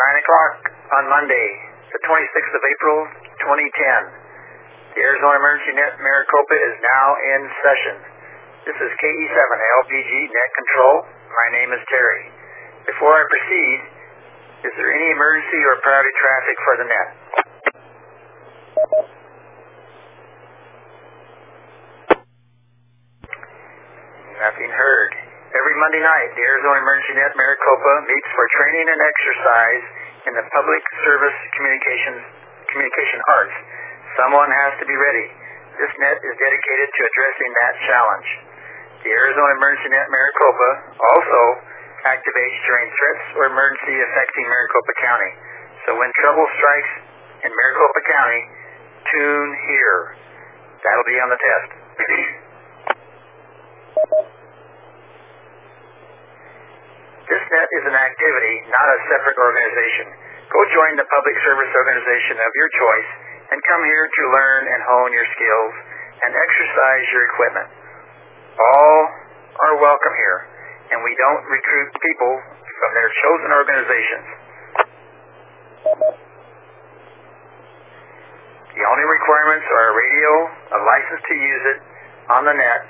9 o'clock on Monday, the 26th of April, 2010. The Arizona Emergency Net Maricopa is now in session. This is KE7 LPG Net Control. My name is Terry. Before I proceed, is there any emergency or priority traffic for the net? Nothing heard. Every Monday night, the Arizona Emergency Net Maricopa meets for training and exercise in the public service communications communication arts. Someone has to be ready. This net is dedicated to addressing that challenge. The Arizona Emergency Net Maricopa also activates during threats or emergency affecting Maricopa County. So when trouble strikes in Maricopa County, tune here. That'll be on the test. This net is an activity, not a separate organization. Go join the public service organization of your choice and come here to learn and hone your skills and exercise your equipment. All are welcome here, and we don't recruit people from their chosen organizations. The only requirements are a radio, a license to use it on the net,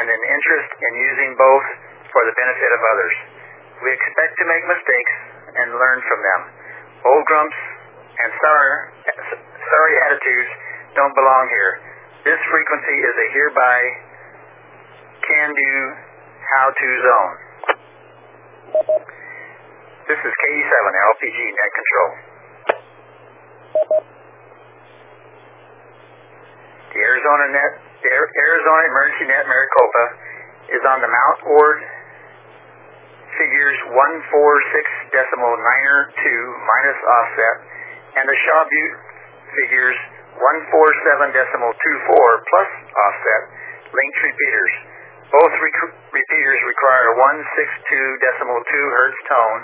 and an interest in using both for the benefit of others. We expect to make mistakes and learn from them. Old grumps and sour, sorry attitudes don't belong here. This frequency is a hereby can do how to zone. This is KE7 LPG net control. The Arizona net, the Arizona Emergency Net Maricopa is on the Mount Ord figures 146 decimal niner 2 minus offset, and the Shaw Butte figures 147 decimal 24 plus offset linked repeaters. Both rec- repeaters require a 162 decimal 2 hertz tone.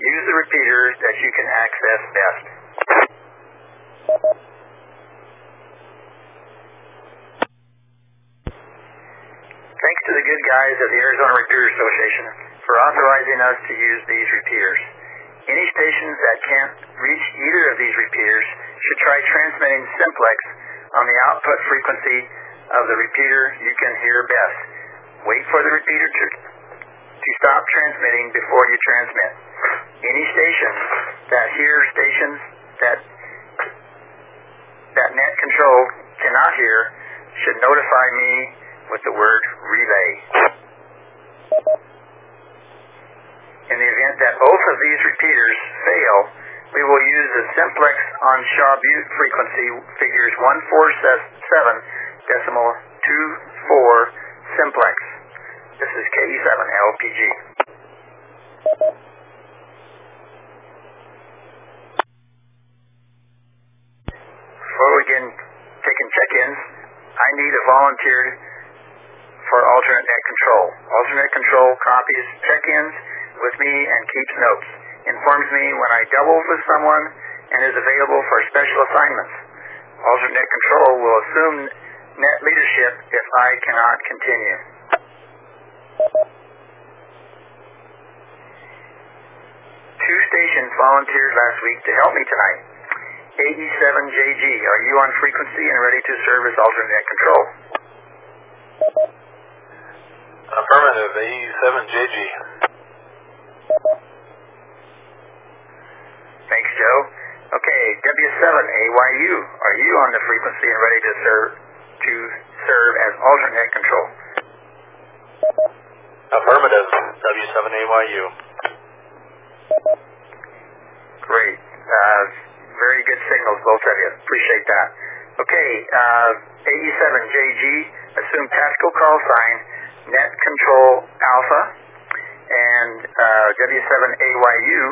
Use the repeaters that you can access best. Thanks to the good guys of the Arizona Repeater Association for authorizing us to use these repeaters. Any stations that can't reach either of these repeaters should try transmitting simplex on the output frequency of the repeater you can hear best. Wait for the repeater to, to stop transmitting before you transmit. Any station that hear stations that that net control cannot hear should notify me with the word relay. In the event that both of these repeaters fail, we will use the simplex on Shaw Butte frequency figures 147 decimal 24 simplex. This is KE7 LPG. Before we begin taking check-ins, I need a volunteer for alternate net control. Alternate control copies check-ins with me and keeps notes. Informs me when I double with someone and is available for special assignments. Alternate control will assume net leadership if I cannot continue. Two stations volunteered last week to help me tonight. AE7JG, are you on frequency and ready to serve as alternate control? Affirmative, AE7JG. Thanks, Joe. Okay, W7AYU, are you on the frequency and ready to serve to serve as alternate control? Affirmative, W7AYU. Great. Uh, very good signals, both of you. Appreciate that. Okay, uh, AE7JG, assume tactical call sign, net control alpha, and uh, W7AYU,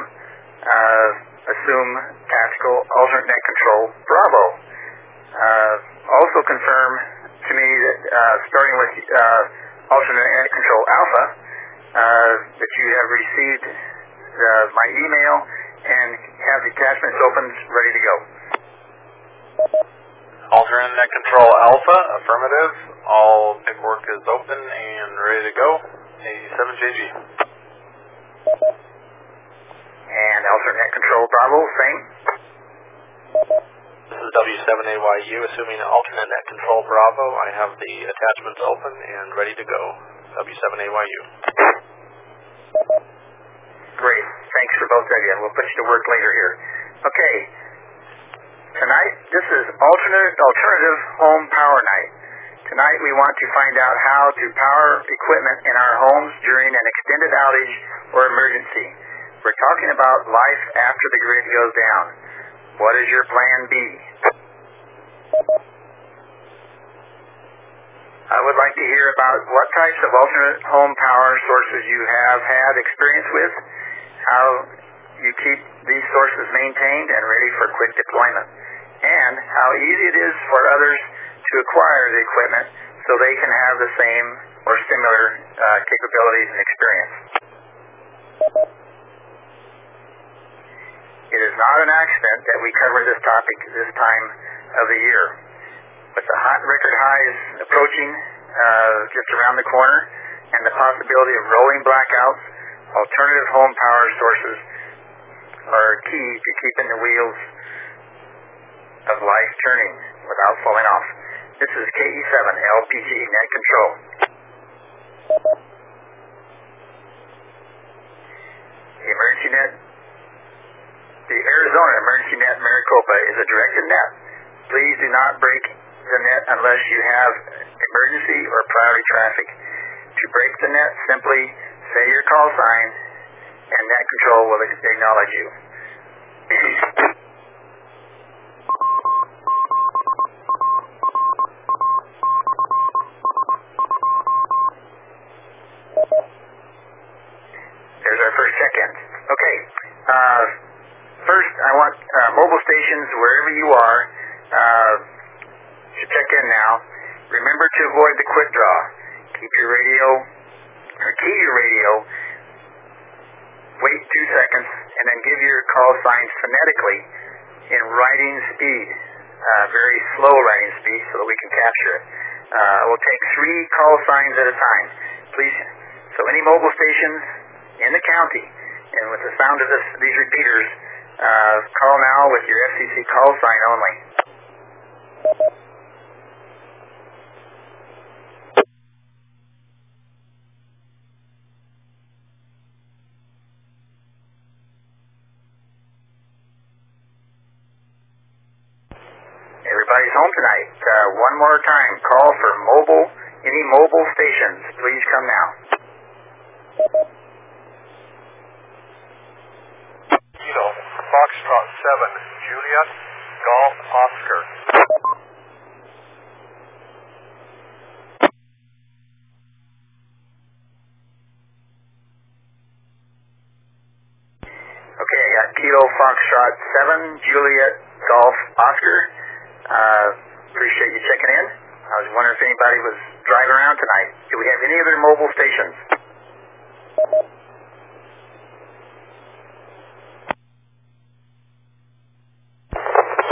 uh, assume tactical alternate net control bravo. Uh, also confirm to me that uh, starting with uh, alternate net control alpha, uh, that you have received my email and have the attachments open, ready to go. Alternate net control alpha, affirmative. All paperwork is open and ready to go. AE7JG. And alternate control Bravo, same. This is W7AYU, assuming alternate net control Bravo. I have the attachments open and ready to go. W7AYU. Great. Thanks for both of you. And we'll put you to work later here. Okay. Tonight, this is alternate alternative home power night. Tonight we want to find out how to power equipment in our homes during an extended outage or emergency. We're talking about life after the grid goes down. What is your plan B? I would like to hear about what types of alternate home power sources you have had experience with, how you keep these sources maintained and ready for quick deployment, and how easy it is for others to acquire the equipment so they can have the same or similar uh, capabilities and experience. It is not an accident that we cover this topic this time of the year. With the hot record highs approaching uh, just around the corner and the possibility of rolling blackouts, alternative home power sources are key to keeping the wheels of life turning without falling off. This is KE7 LPG Net Control. The Emergency Net, the Arizona Emergency Net Maricopa is a directed net. Please do not break the net unless you have emergency or priority traffic. To break the net, simply say your call sign and net control will acknowledge you. There's our. Okay. Uh, first, I want uh, mobile stations wherever you are uh, to check in now. Remember to avoid the quick draw. Keep your radio, or key your radio. Wait two seconds, and then give your call sign phonetically in writing speed, uh, very slow writing speed, so that we can capture it. Uh, we'll take three call signs at a time. Please. So any mobile stations in the county, and with the sound of this, these repeaters, uh, call now with your FCC call sign only. Everybody's home tonight. Uh, one more time, call for mobile, any mobile stations. Please come now. Kilo, Foxtrot 7, Juliet, Golf, Oscar. Okay, I got Kilo Foxtrot 7, Juliet Golf Oscar. Uh, appreciate you checking in. I was wondering if anybody was driving around tonight. Do we have any other mobile stations?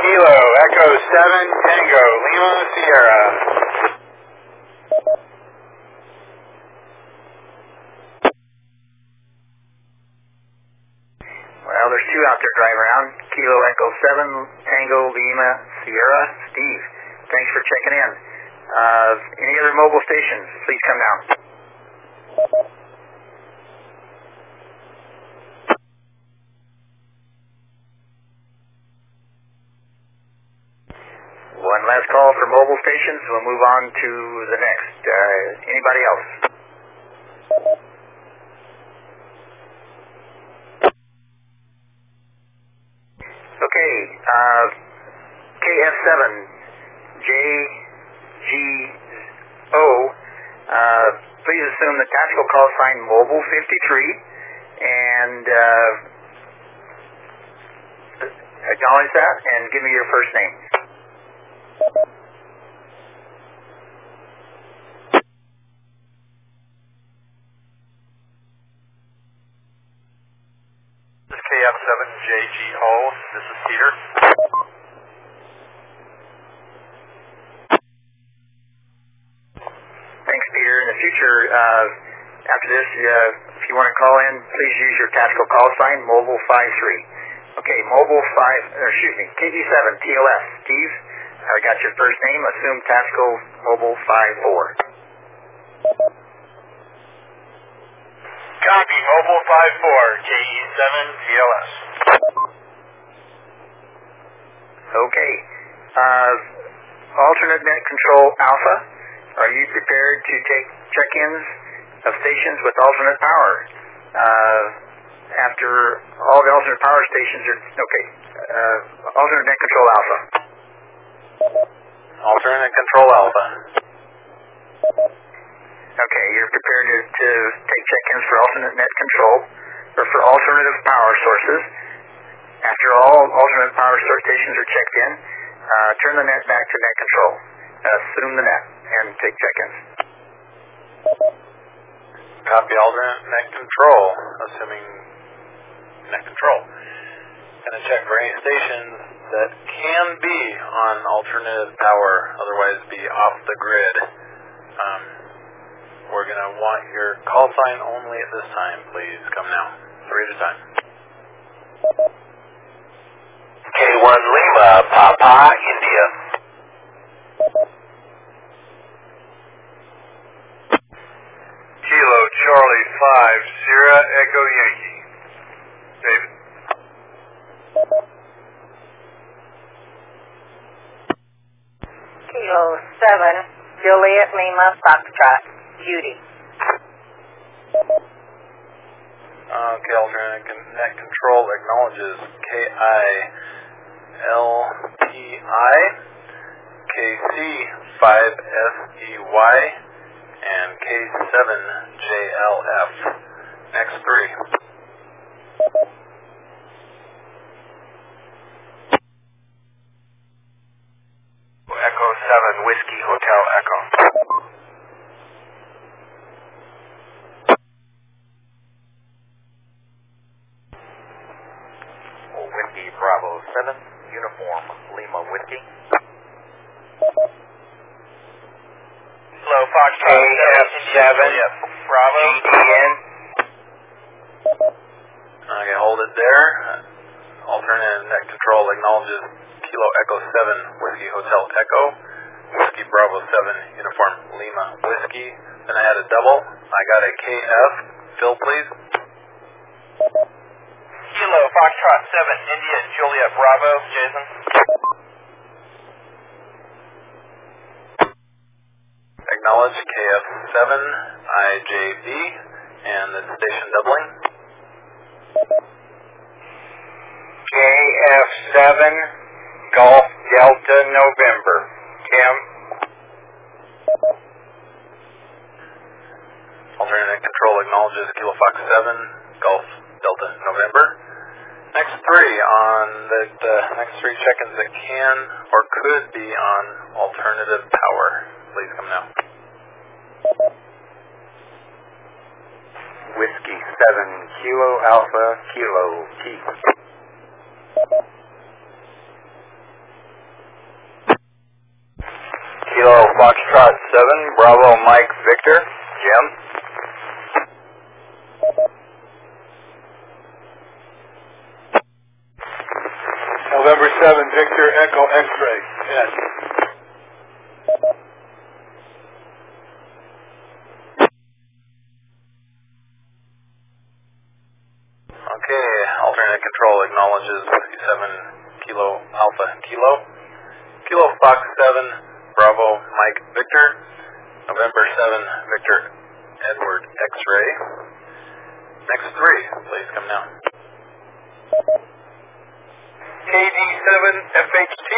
Kilo, Echo 7, Tango, Lima, Sierra. Well, there's two out there driving around. Kilo Echo 7, Tango Lima Sierra. Steve, thanks for checking in. Uh, any other mobile stations? Please come down. One last call for mobile stations. We'll move on to the next. Uh, anybody else? Okay, uh, KF7, JGO, uh, please assume the tactical call sign Mobile 53 and uh, acknowledge that and give me your first name. This is KF7JGO. This is Peter. Thanks, Peter. In the future, uh, after this, uh, if you want to call in, please use your tactical call sign, Mobile 53. Okay, Mobile 5, or excuse me, KG7 TLS. Steve, I got your first name. Assume Tactical Mobile 5-4. Copy, Mobile 5-4, KE7 TLS. Okay. Uh, alternate net control Alpha, are you prepared to take check-ins of stations with alternate power? Uh, after all the alternate power stations are, okay, uh, alternate net control Alpha. Alternate control alpha. Okay, you're prepared to, to take check-ins for alternate net control or for alternative power sources. After all alternate power source stations are checked in, uh, turn the net back to net control. Assume the net and take check-ins. Copy alternate net control, assuming net control. Gonna check for any stations that can be on alternative power, otherwise be off the grid. Um, we're gonna want your call sign only at this time. Please come now. Three at a time. K1 Lima, Papa, India. Kilo Charlie 5, Sierra Echo Yankee. David. Kilo 7, Juliet Lima, Foxtrot, Judy. Okay, uh, alternate con- net control acknowledges K-I-L-P-I, K-C-5-S-E-Y, and K-7-J-L-F. Next three. Echo 7, Whiskey Hotel Echo. Whiskey Bravo 7, Uniform Lima Whiskey. Hello, Foxtrot. KF7, Bravo. GDN. Okay, hold it there. Alternate net control acknowledges Kilo Echo 7, Whiskey Hotel Echo, Whiskey Bravo 7, Uniform Lima Whiskey. Then I had a double. I got a KF. Fill, please. Kilo Foxtrot 7, India Juliet Bravo, Jason. Acknowledge KF7, IJB, and the station doubling. KF7, Golf Delta November. Tim. Alternate control acknowledges Kilo Fox 7, Golf Delta November. Next three on the, the next check-ins that can or could be on alternative power. Please come now. Whiskey 7, Kilo Alpha, Kilo T. Kilo Foxtrot 7, Bravo Mike Victor, Jim. November 7, Echo X-Ray. Yes. Okay, alternate control acknowledges Whiskey 7, Kilo Alpha Kilo. Kilo Fox 7, Bravo Mike Victor. November 7, Victor Edward X-Ray. Next three, please come now. KD7 FHT.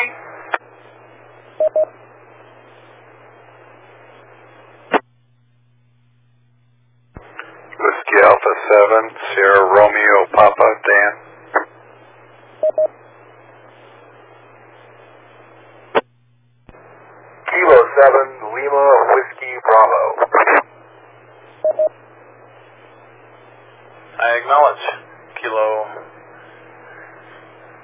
Whiskey Alpha 7, Sierra Romeo Papa Dan. Kilo 7, Lima Whiskey Bravo. I acknowledge Kilo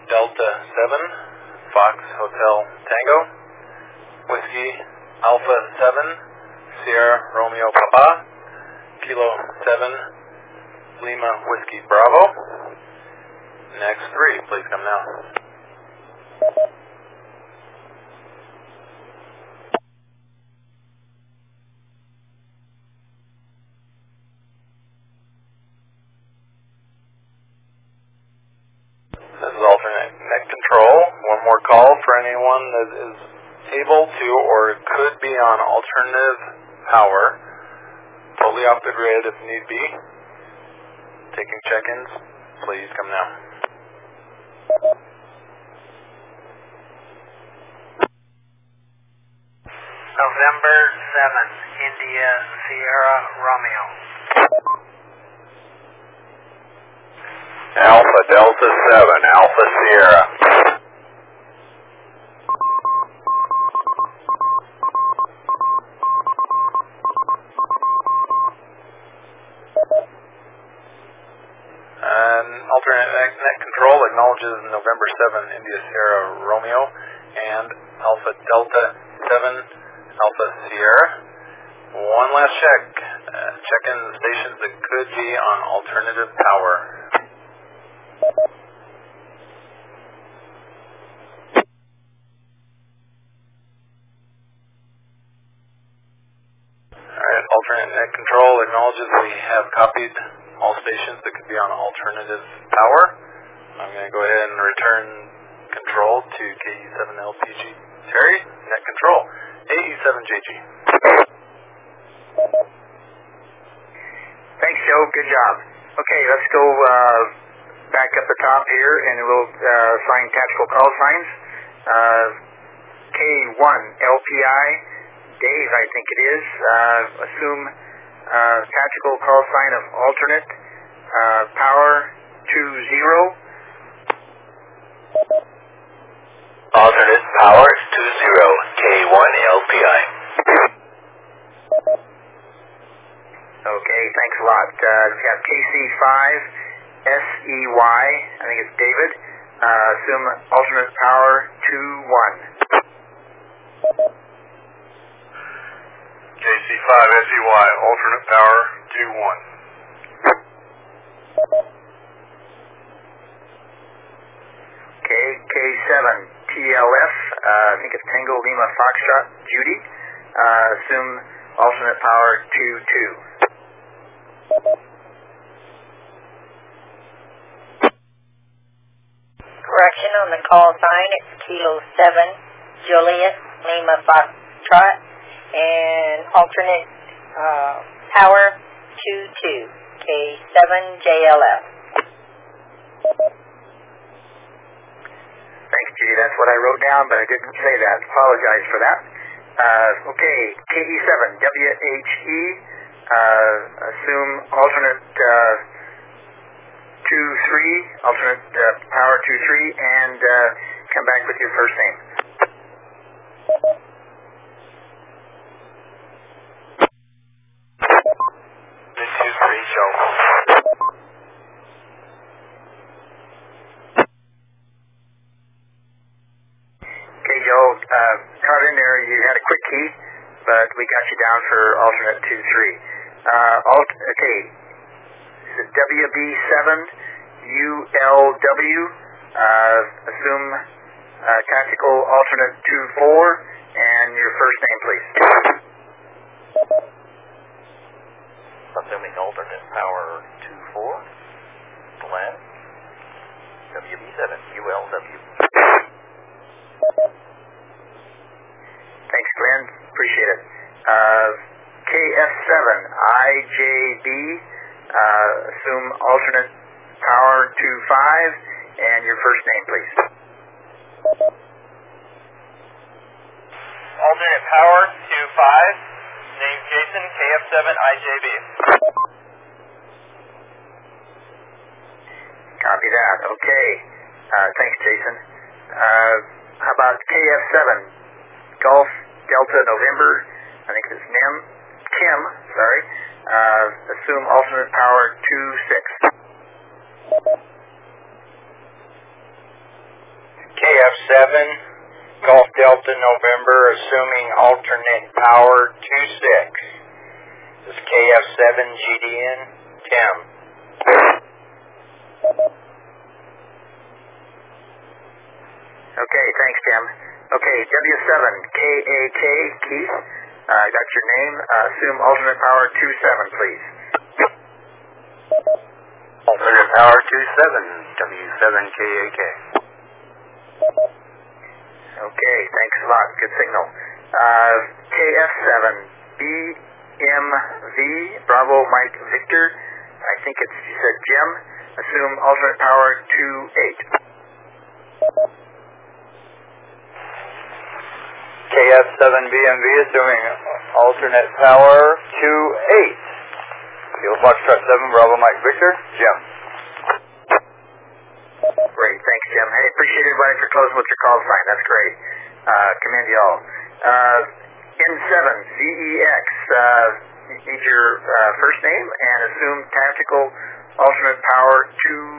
Delta 7, Fox Hotel Tango, Whiskey Alpha 7, Sierra Romeo Papa, Kilo 7, Lima Whiskey Bravo. next three, please come now. This is alternate net control. One more call for anyone that is able to or could be on alternative power. Totally off the grid if need be. Taking check-ins. Please come now. November 7, India Sierra Romeo. Alpha Delta 7, Alpha Sierra. And alternate net, net control acknowledges November 7 India Sierra Romeo and Alpha Delta 7 Alpha Sierra. One last check. Uh, check in stations that could be on alternative power. Alright, alternate net control acknowledges we have copied all stations that could be on alternative power. I'm going to go ahead and return control to KE7LPG. Terry, net control. AE7JG. Thanks, Joe. Good job. Okay, let's go uh, back up the top here, and we'll uh, sign tactical call signs. Uh, K1 LPI, Dave, I think it is. Uh, assume uh, tactical call sign of alternate uh, power to zero. Alternate power to zero, K1 LPI. Okay, thanks a lot. Uh, we have KC5 SEY, I think it's David. Uh, assume alternate power to one. KC5 SEY, alternate power, 2-1. Okay, K7 TLF, uh, I think it's Tango Lima Foxtrot Judy. Uh, assume alternate power to two. Correction on the call sign, it's Kilo 7, Juliet, Lima Foxtrot, and alternate uh, power 2-2, K7JLF. Thanks, Judy. That's what I wrote down, but I didn't say that. Apologize for that. Uh, okay, KE7 WHE, uh, assume alternate uh, 2-3, alternate uh, power 2-3, and uh, come back with your first name. This is Rachel. Okay, Joe, uh, caught in there, you had a quick key, but we got you down for alternate 2-3. Uh, alt, okay, WB7 ULW, uh, assume uh, tactical alternate 2-4, and your first name, please. Assuming alternate power 2-4, Glenn, WB7, ULW. Thanks, Glenn. Appreciate it. Uh, KF7 IJB, uh, assume alternate power 2-5, and your first name, please. Alternate power 2-5. Name Jason, KF7IJB. Copy that. Okay. Uh, thanks, Jason. Uh, how about KF7 Golf Delta November? I think it's NIM. Kim, sorry. Uh, assume alternate power 2-6. KF7, Golf Delta November, assuming alternate power 26. This is KF7 GDN, Tim. Okay, thanks, Tim. Okay, W7, KAK, Keith. Uh, got your name. Uh, assume alternate power 27, please. Alternate power 27, W7KAK. Okay, thanks a lot. Good signal. Uh, KF7, BMV, Bravo Mike Victor. I think it's, you said Jim. Assume alternate power 28. KF7BMV is doing alternate power 28. Kilo Foxtrot 7, Bravo Mike Victor, Jim. Great, thanks, Jim. Hey, appreciate everybody for closing with your call sign. That's great. Uh, commend you all. Uh, N7, ZEX, uh, need your uh, first name and assume tactical alternate power 2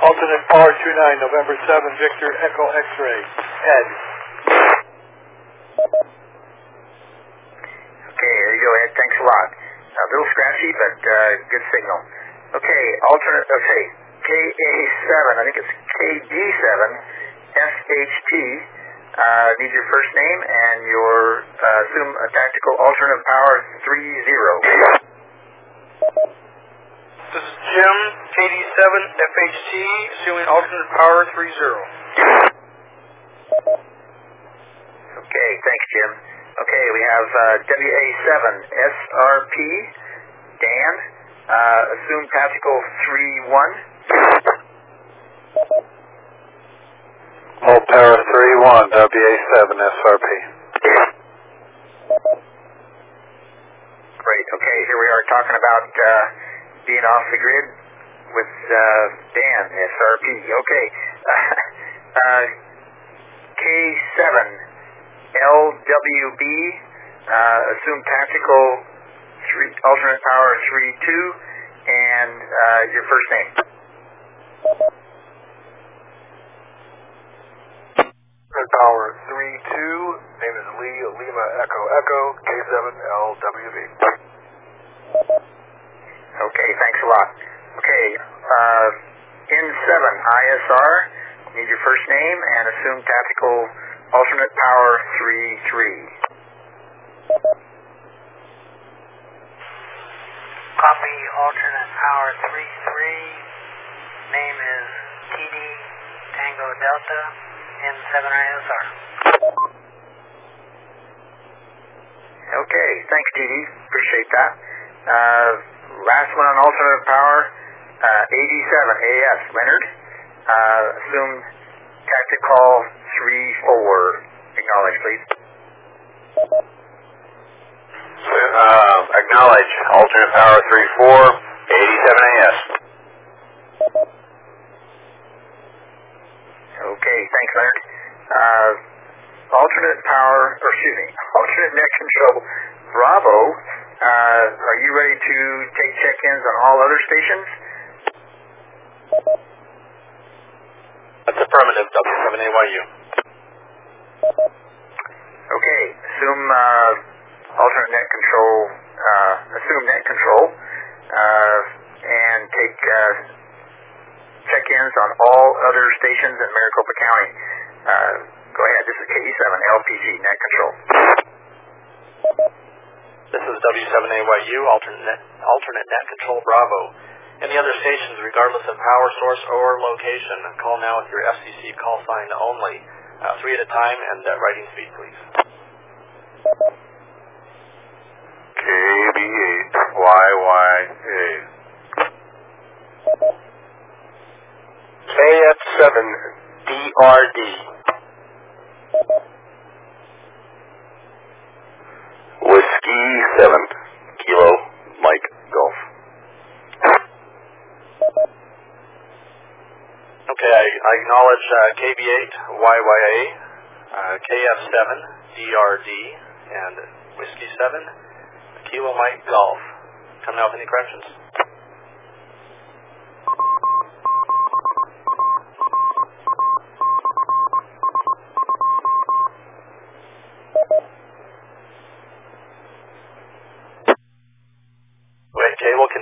Alternate power 29, November 7, Victor Echo X-ray. Ed. Okay, there you go, Ed. Thanks a lot. A little scratchy, but uh, good signal. Okay, alternate, okay, KA7, I think it's KD7, SHT. Uh, need your first name and your, uh, assume a tactical alternate power 30. This is Jim, KD7 FHT, assuming alternate power 30. Okay, thanks, Jim. Okay, we have uh, WA7 SRP, Dan, uh, assume tactical 3-1. All power 3-1, WA7 SRP. Great. Okay, here we are talking about uh, being off the grid with uh, Dan, SRP. Okay. uh, K7 LWB, uh, assume tactical three, alternate power 3-2, and uh, your first name. Alternate power 3-2, name is Lee Lima Echo Echo, K7LWB. Okay, thanks a lot. Okay, uh, N7 ISR, need your first name and assume tactical alternate power 3-3. Copy alternate power 33. Name is TD Tango Delta N7ISR. Okay, thanks, Dee. Appreciate that. Uh, last one on alternate power, uh, 87 AS Leonard. Uh, assume tactical 3-4. Acknowledge, please. Uh, acknowledge, alternate power 3-4, 87AS. Okay, thanks, Leonard. Uh, alternate power, or excuse me, alternate net control, Bravo. Uh, are you ready to take check-ins on all other stations? That's affirmative, W7AYU. Okay, assume uh, alternate net control, uh, assume net control, uh, and take uh, check-ins on all other stations in Maricopa County. Uh, go ahead, this is KE7 LPG net control. This is W7AYU, alternate net, alternate net control Bravo. Any other stations, regardless of power source or location, call now with your FCC call sign only. Uh, three at a time and uh, writing speed, please. KB8YYA. KF7DRD. Whiskey 7, Kilo Mike Golf. Okay, I, I acknowledge uh, KB8YYA, uh, KF7DRD, and Whiskey 7, Kilo Mike Golf. Come now with any corrections?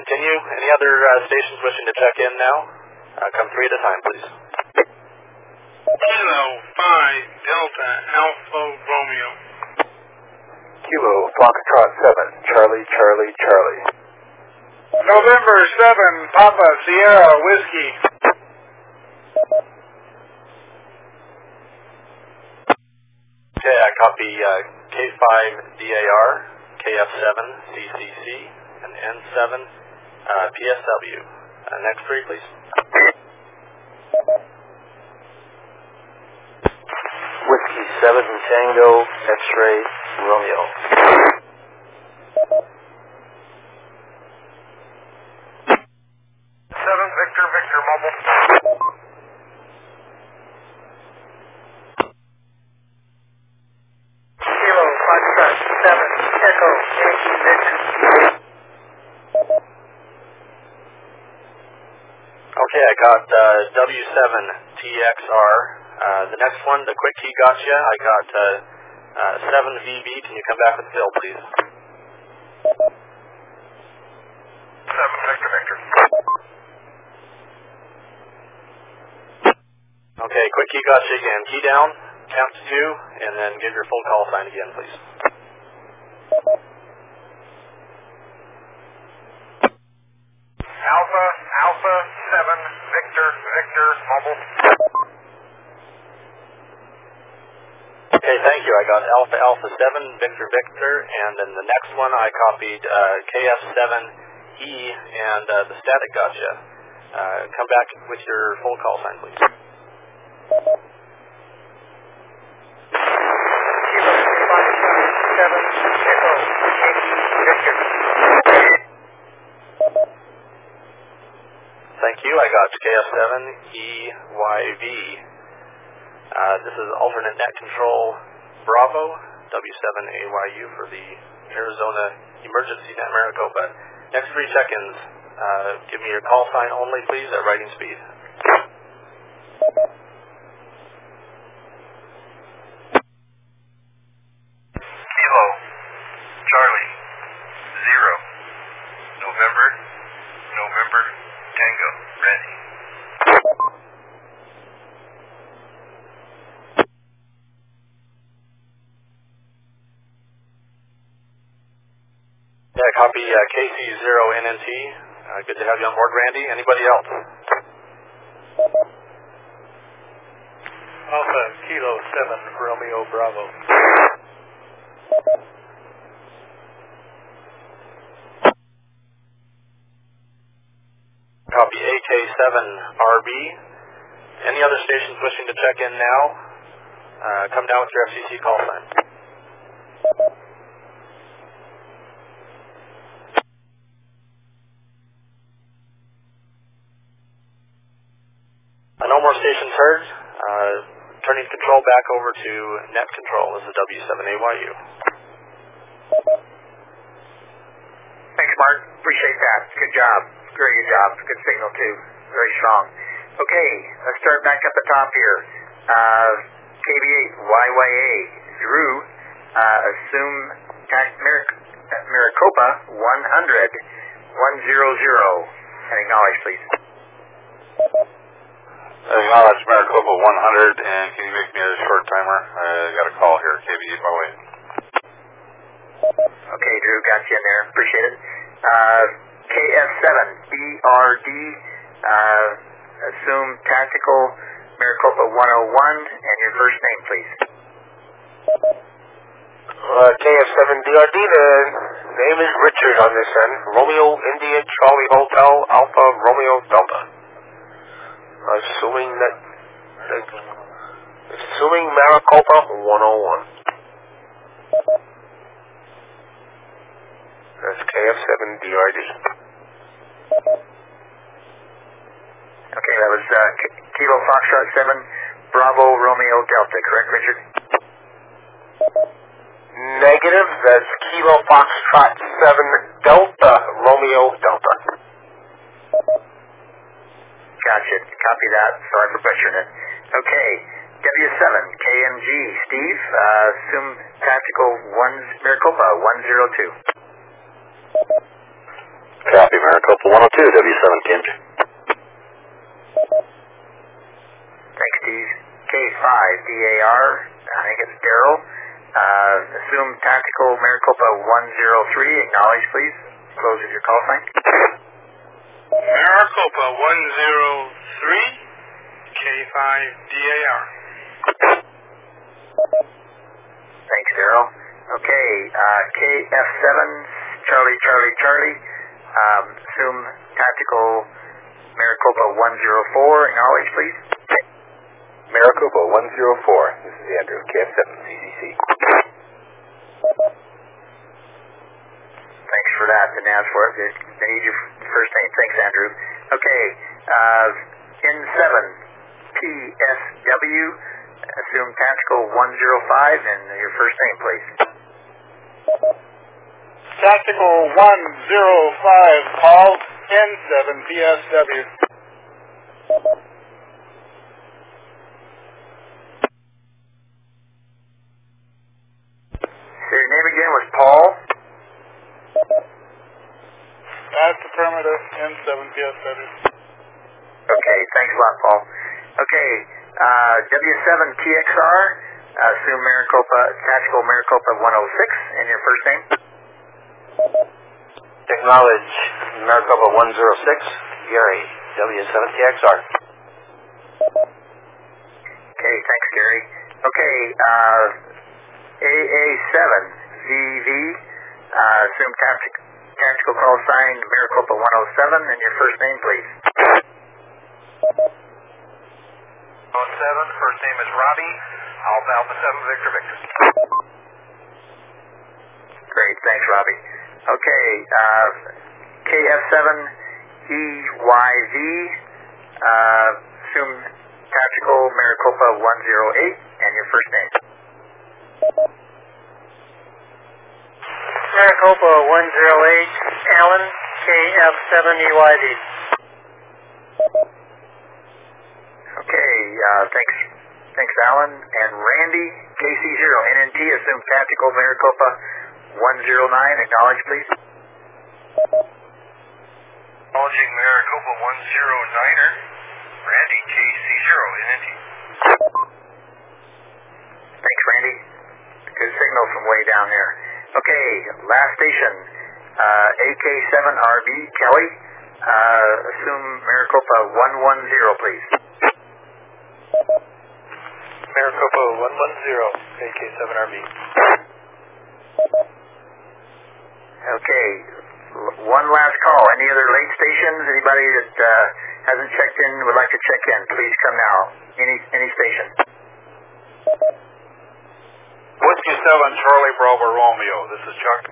Continue. Any other uh, stations wishing to check in now? Uh, come three at a time, please. Kilo 5 Delta Alpha Romeo. Kilo Foxtrot 7, Charlie, Charlie, Charlie. November 7 Papa Sierra Whiskey. Okay, I copy uh, K5DAR, KF7 CCC, and N7 uh, PSW. Uh, next three, please. Whiskey 7 Tango X-Ray Romeo. Seven Victor Victor Mobile. Kilo Foxtrot 7 Echo Yankee Victor. Okay, I got uh, W7TXR. Uh, the next one, the quick key gotcha. I got uh, uh, 7VB. Can you come back with Phil, please? Seven Victor Victor. Okay, quick key gotcha again. Key down, count to two, and then give your full call sign again, please. Alpha Alpha 7 Victor Victor Mobile. Okay, thank you. I got Alpha Alpha 7, Victor Victor, and then the next one I copied uh, KF7E and uh, the static gotcha. Uh, come back with your full call sign, please. 7 Victor. Thank you. I got KF7EYV. Uh, this is alternate net control Bravo, W7AYU for the Arizona Emergency Net Maricopa. Next three seconds, uh, give me your call sign only, please, at writing speed. Kilo Charlie Zero November November Tango Ready. Yeah, copy uh, KC0NNT. Uh, good to have you on board, Randy. Anybody else? Alpha Kilo 7 Romeo Bravo. Copy AK7RB. Any other stations wishing to check in now? Uh, come down with your FCC call sign. Stations heard. Uh, turning control back over to net control. This is W7AYU. Thanks, Mark. Appreciate that. Good job. Very good job. Good signal, too. Very strong. Okay, let's start back up the top here. Uh, KB8 YYA Drew, uh, assume Maric- Maricopa 100 100 and acknowledge, please. Acknowledge Maricopa 100, and can you make me a short timer? I got a call here, KB8 by way. Okay, Drew, got you in there. Appreciate it. Uh, KF7 BRD, uh, assume tactical Maricopa 101 and your first name, please. Uh, KF7DRD, the name is Richard on this end. Romeo India Charlie Hotel Alpha Romeo Delta. Assuming that, assuming Maricopa 101. That's KF7DRD. Okay, that was uh, Kilo Foxtrot 7 Bravo Romeo Delta, correct, Richard? Negative, that's Kilo Foxtrot 7 Delta Romeo Delta. Gotcha. Copy that. Sorry for butchering it. Okay. W7 KMG Steve, uh, assume tactical 1 Maricopa 102. Copy, Maricopa 102, W7 TMJ. Thanks, Steve. K5 DAR, I think it's Daryl. Uh, assume tactical Maricopa 103. Acknowledge, please. Close with your call sign. Maricopa 103, K5 DAR. Thanks, Daryl. Okay, uh, KF7, Charlie, Charlie, Charlie. Um, assume tactical Maricopa 104. Acknowledge, please. Maricopa 104. This is Andrew, KF7 CCC. Thanks for that, to as for it, they need your first name. Thanks, Andrew. Okay, uh, N7, PSW, assume tactical 105, and your first name, please. Tactical 105, Paul, N7 PSW. So your name again was Paul? That's affirmative, N7 PSW. Okay, thanks a lot, Paul. Okay, uh, W7TXR, assume Maricopa, tactical Maricopa 106, and your first name? Acknowledge Maricopa 106, Gary, W7TXR. Okay, thanks, Gary. Okay, uh, AA7, VV, uh, assume tactic, tactical call sign Maricopa 107, and your first name, please. 07, first name is Robbie, Alpha Alpha 7 Victor Victor. Great, thanks, Robbie. Okay, uh, KF7EYV, uh, assume tactical Maricopa 108, and your first name. Maricopa 108, Allen, KF7EYD. Okay, uh, thanks, thanks, Alan. And Randy, KC0, NNT, assume tactical Maricopa 109. Acknowledge, please. Acknowledging Maricopa 109er, Randy KC0, NNT. Thanks, Randy. Good signal from way down there. Okay, last station, uh, AK7RB, Kelly, uh, assume Maricopa 110, please. Maricopa 110, AK7RB. Okay, one last call. Any other late stations? Anybody that uh, hasn't checked in would like to check in, please come now. Any any station. Whiskey 7, Charlie Bravo Romeo. This is Chuck.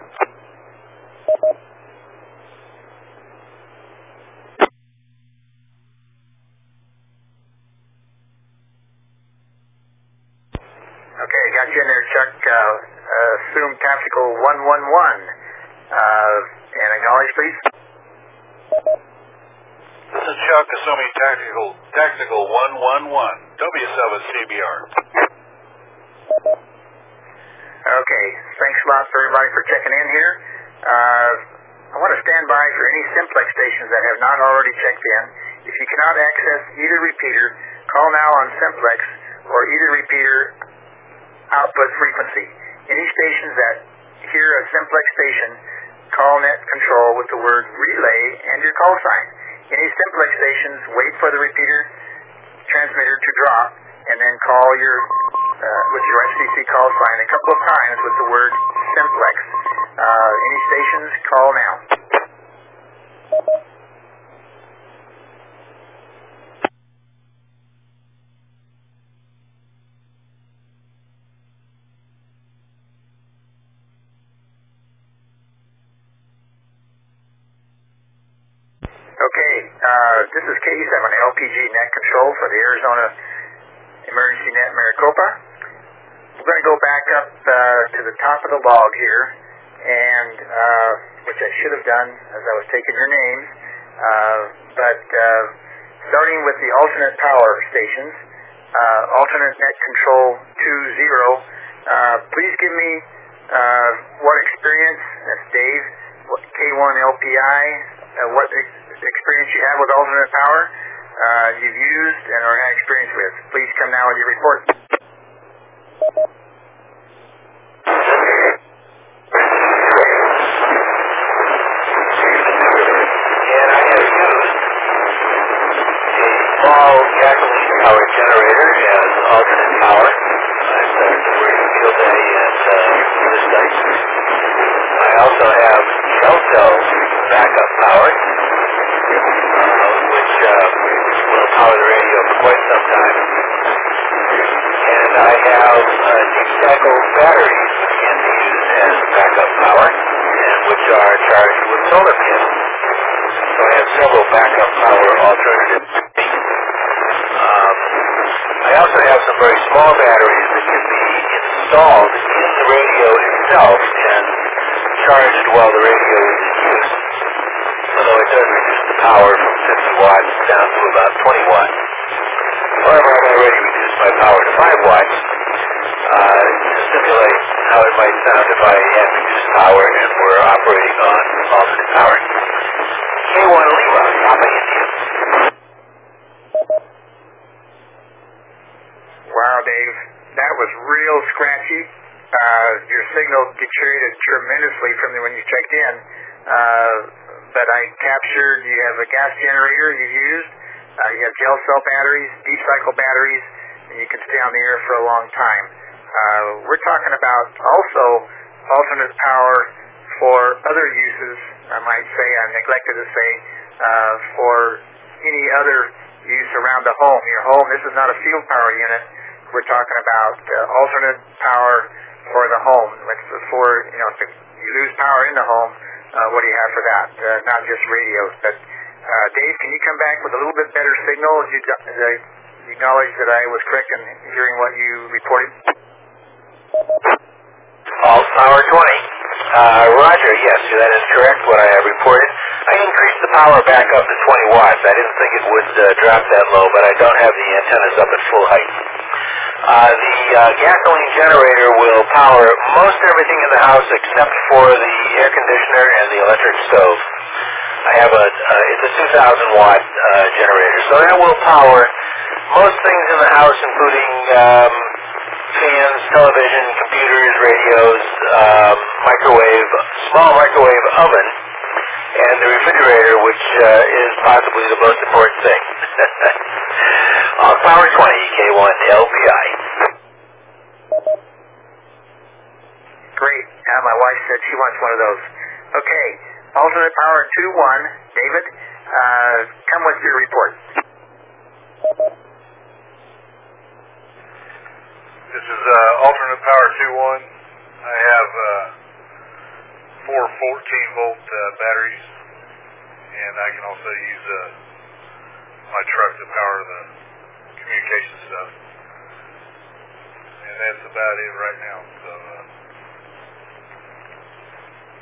Okay, got you in there, Chuck. Uh, uh, assume tactical 111. Uh, and acknowledge, please. This is Chuck, assuming tactical tactical 111, W7 CBR. Okay, thanks a lot for everybody for checking in here. Uh, I want to stand by for any simplex stations that have not already checked in. If you cannot access either repeater, call now on simplex or either repeater output frequency. Any stations that hear a simplex station, call net control with the word relay and your call sign. Any simplex stations, wait for the repeater transmitter to drop and then call your uh, with your FCC call sign a couple of times with the word simplex. Uh, any stations, call now. Okay, uh, this is KE7 LPG net control for the Arizona Maricopa. We're going to go back up uh, to the top of the log here, and uh, which I should have done as I was taking your name, Uh, but uh, starting with the alternate power stations, uh, alternate net control 20. Uh, please give me uh, what experience, that's Dave, what K1 LPI, uh, what ex- experience you have with alternate power uh, you've used and or had experience with. Please come now with your report. and I have used a small gasoline powered generator as alternate power. I've done the working field day at uh, this site. I also have gel cell backup power, uh, which uh, will power the radio for quite some time. And I have uh, deep cycle batteries which can be used as backup power and which are charged with solar panels. So I have several backup power alternatives. Um, I also have some very small batteries that can be installed in the radio itself and charged while the radio is in use. Although it does reduce the power from 50 watts down to about 20 watts. However, I've already reduced my power to 5 watts uh, to simulate how it might sound if I had reduced power and were operating on alternate power. K1 Lima, Papa India. Wow, Dave, that was real scratchy. Uh, your signal deteriorated tremendously from the, when you checked in. Uh, but I captured you have a gas generator you used, uh, you have gel cell batteries, deep cycle batteries, and you can stay on the air for a long time. Uh, we're talking about also alternate power for other uses, I might say, I neglected to say, uh, for any other use around the home. Your home, this is not a field power unit. We're talking about uh, alternate power for the home. For, you know, if you lose power in the home, uh, what do you have for that? Uh, not just radios. But, uh, Dave, can you come back with a little bit better signal? You, uh, you acknowledge that I was correct in hearing what you reported? Alt power 20. Uh, Roger, yes, that is correct what I have reported. I increased the power back up to 20 watts. I didn't think it would uh, drop that low, but I don't have the antennas up at full height. Uh, the uh, gasoline generator will power most everything in the house except for the air conditioner and the electric stove. I have a, uh, it's a 2,000 watt uh, generator, so that will power most things in the house, including um, fans, television, computers, radios, um, microwave, small microwave oven, and the refrigerator, which uh, is possibly the most important thing. uh, Power 20, K1 LPI. Great. Uh, my wife said she wants one of those. Okay. Alternate power 2-1. David, uh, come with your report. This is uh, alternate power 2-1. I have uh, four 14 volt uh, batteries, and I can also use uh, my truck to power the communication stuff. And that's about it right now. So, uh,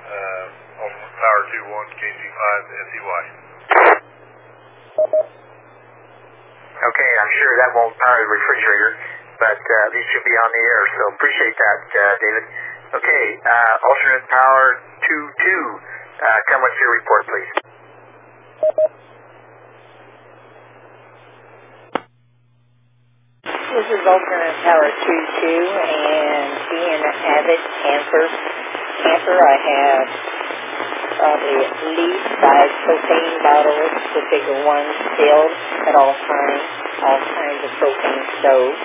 uh, alternate power 2-1, KG5, SEY. Okay, I'm sure that won't power the refrigerator, but uh, least you'll be on the air, so appreciate that, uh, David. Okay, uh, alternate power 2-2. Uh, come with your report, please. This is alternate power 2-2, and being an avid camper, camper, I have probably at least five propane bottles, the bigger ones filled at all times, all kinds of propane stoves.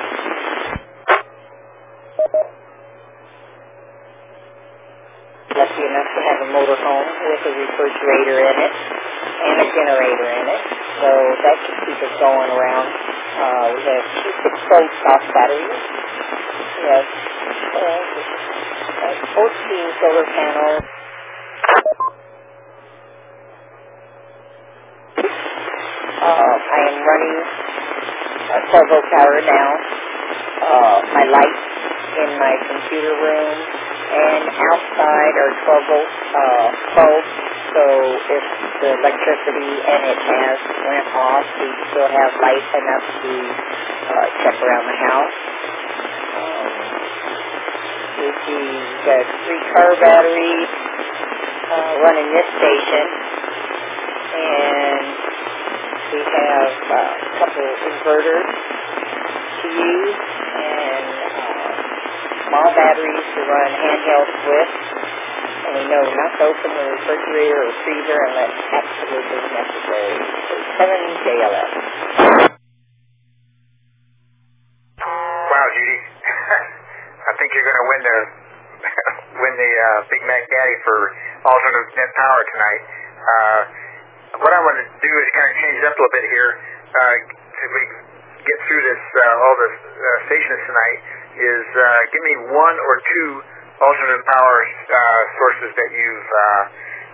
Lucky enough to have a motorhome with a refrigerator in it and a generator in it, so that should keep us going around. Uh, we have two six-volt soft batteries. We have uh, 14 solar panels. Uh, I am running a 12 volt power now. Uh, my lights in my computer room and outside are 12 volt uh, bulbs. So if the electricity and it has went off, we still have light enough to uh, check around the house. Um, we've got three car batteries uh, running this station. And we have uh, a couple inverters to use and uh, small batteries to run handhelds with. And we know not to open the refrigerator or freezer unless absolutely necessary. So 7 JLS. Wow, Judy. I think you're going to win the win the uh, Big Mac Daddy for alternate net power tonight. Uh, what I want to do is kind of change it up a little bit here. Uh, to we get through this uh, all the uh, stations tonight is uh, give me one or two alternate power uh, sources that you've uh,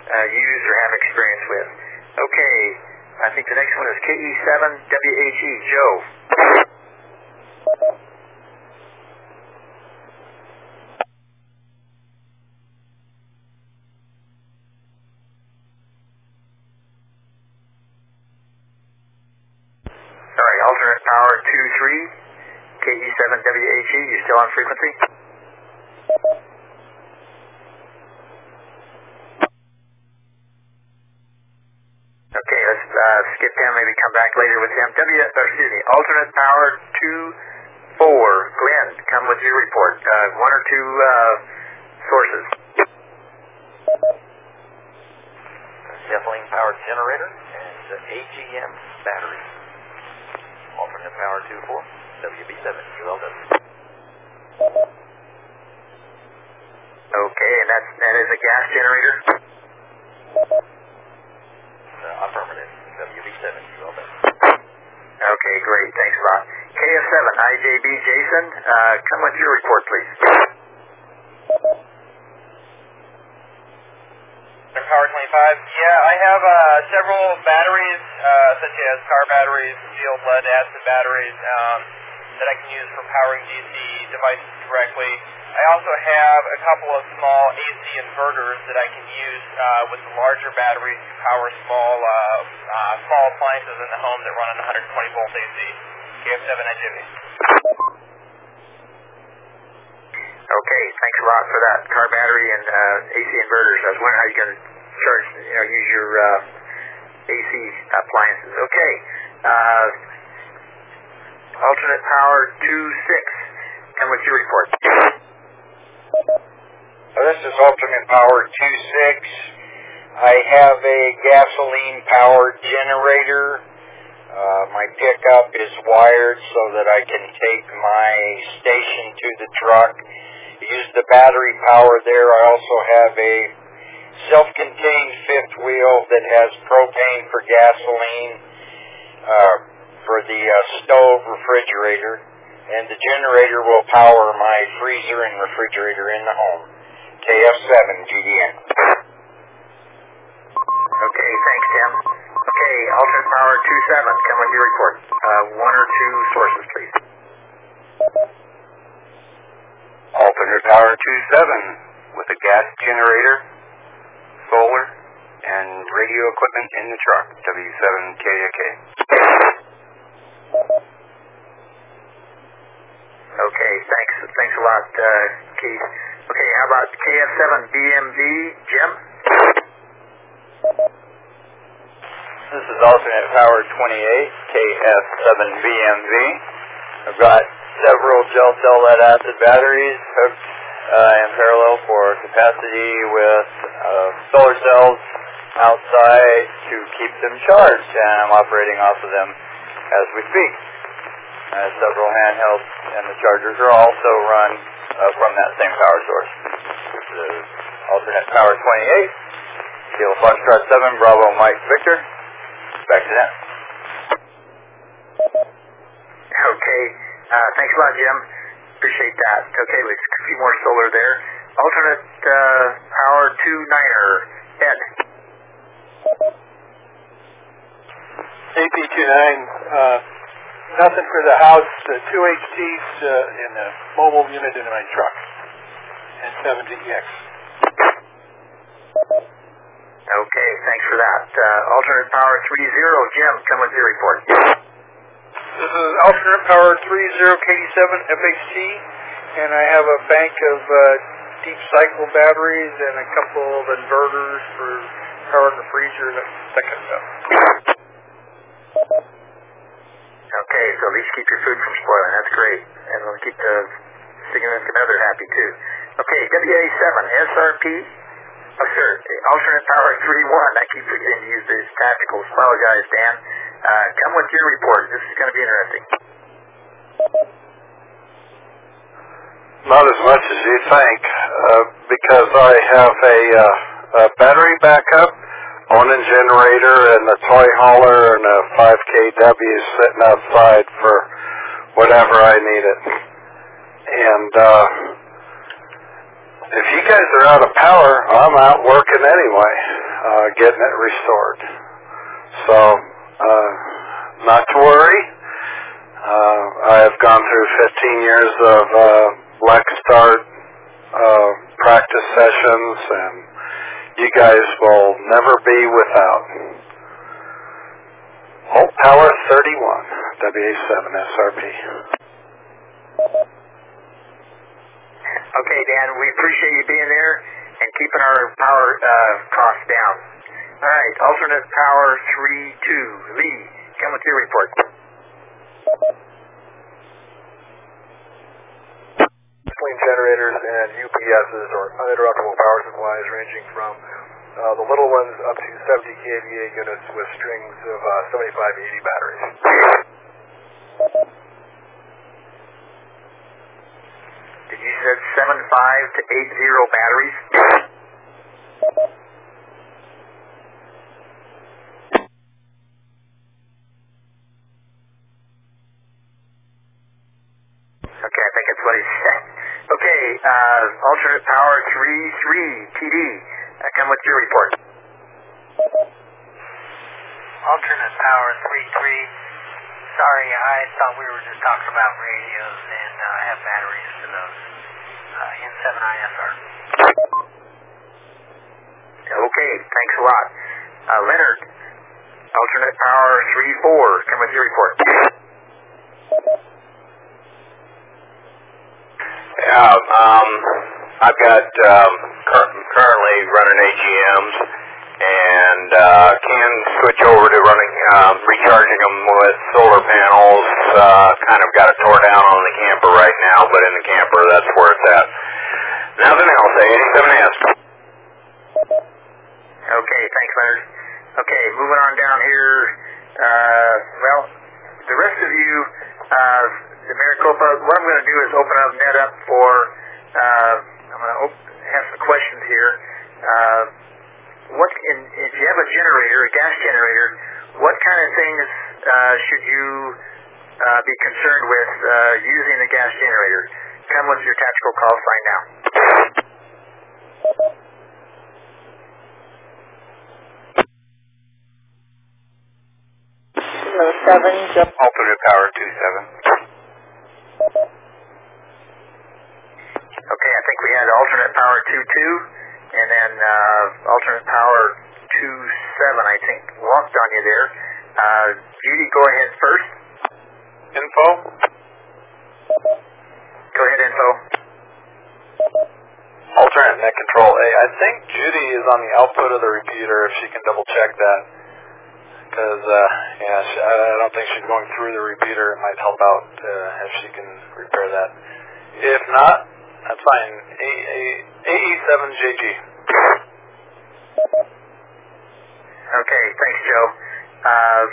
uh, used or have experience with. Okay, I think the next one is KE7WHE. Joe. All right, alternate power 2-3, KE7WHE, you still on frequency? Okay, let's uh, skip him, maybe come back later with him. W, excuse me, alternate power 2-4, Glenn, come with your report. Uh, one or two uh, sources. Definitely powered generator and the AGM battery. Alternate power 2 4, WB7, ULW. Okay, and that's, that is a gas generator? Uh, affirmative, WB7, ULW. Okay, great. Thanks a lot. KF7, IJB Jason, uh, come with your report, please. Power 25. Yeah, I have uh, several batteries, uh, such as car batteries, sealed lead acid batteries, um, that I can use for powering DC devices directly. I also have a couple of small AC inverters that I can use uh, with the larger batteries to power small uh, uh, small appliances in the home that run on 120 volt AC. KF7 IJV. Okay, thanks a lot for that. Car battery and uh, AC inverters. I was wondering how going to charge, you know, use your uh, AC appliances. Okay. Uh, alternate power 2-6. Come with your report. This is alternate power 2-6. I have a gasoline powered generator. Uh, my pickup is wired so that I can take my station to the truck. Use the battery power there. I also have a self-contained fifth wheel that has propane for gasoline uh, for the uh, stove refrigerator, and the generator will power my freezer and refrigerator in the home. KF7 GDN. Okay, thanks, Tim. Okay, alternate power 2-7. Come with your report. Uh, one or two sources, please. Alternate power 27 with a gas generator, solar, and radio equipment in the truck. W7KAK. Okay, thanks. Thanks a lot, uh, Keith. Okay, how about KF7 BMV, Jim? This is alternate power 28, KF7BMV. I've got several gel cell lead acid batteries hooked uh, in parallel for capacity with uh, solar cells outside to keep them charged, and I'm operating off of them as we speak. Have several handhelds, and the chargers are also run uh, from that same power source. Is alternate power 28, Kilo Foxtrot 7, Bravo Mike Victor. Back to that. Okay, uh, thanks a lot, Jim. Appreciate that. Okay, let's a few more solar there. Alternate uh, power 2-9er, Ed. AP29, uh, nothing for the house, uh, two HTs uh, in a mobile unit in my truck, and 70EX. Okay, thanks for that. Uh, alternate power 3-0, Jim, come with your report. This is alternate power 30KD7 FHT, and I have a bank of uh, deep cycle batteries and a couple of inverters for power in the freezer, that, that kind of stuff. Okay, so at least keep your food from spoiling. That's great. And we'll keep the significant other happy too. Okay, WA7, SRP. Oh, sir, alternate power 3-1. I keep forgetting to use these tacticals. Apologize, Dan. Uh, come with your report. This is going to be interesting. Not as much as you think, uh, because I have a, uh, a battery backup, on generator, and a toy hauler, and a 5 kW sitting outside for whatever I need it. And uh, if you guys are out of power, I'm out working anyway, uh, getting it restored. So, uh, not to worry. Uh, I have gone through 15 years of uh, Black Start uh, practice sessions, and you guys will never be without. Volt Power 31, WA7 SRP. Okay, Dan, we appreciate you being there and keeping our power uh, costs down. All right, alternate power 3-2. Lee, come with your report. Between generators and UPSs or uninterruptible power supplies ranging from uh, the little ones up to 70 kVA units with strings of uh, 75 80 batteries. Did you said 75 to 80 batteries? Okay, I think that's what he said. Okay, uh, alternate power 3-3, TD. Uh, come with your report. Alternate power 3-3. Sorry, I thought we were just talking about radios, and uh, I have batteries for those. Uh, N7ISR. Okay, thanks a lot. Uh, Leonard, alternate power 3-4. Come with your report. Yeah, um, I've got um, cur- currently running AGMs and uh, can switch over to running um, recharging them with solar panels. Uh, kind of got it tore down on the camper right now, but in the camper, that's where it's at. Nothing else. A87S. Okay, thanks, Leonard. Okay, moving on down here. Uh, well, the rest of you, uh, the Maricopa, what I'm going to do is open up net up for, uh, I'm going to op- have some questions here. Uh, what, in, if you have a generator, a gas generator, what kind of things uh, should you uh, be concerned with uh, using the gas generator? Come with your tactical call sign now. 7, Joe. Alternate power 27. Okay, I think we had alternate power 2-2, and then uh, alternate power 2-7, I think, walked on you there. Uh, Judy, go ahead first. Info? Go ahead, info. Alternate net control A. I think Judy is on the output of the repeater if she can double check that. Because, uh, yeah, she, I I don't think she's going through the repeater. It might help out uh, if she can repair that. If not, that's fine. A, A, AE7JG. Okay, thanks, Joe. Uh,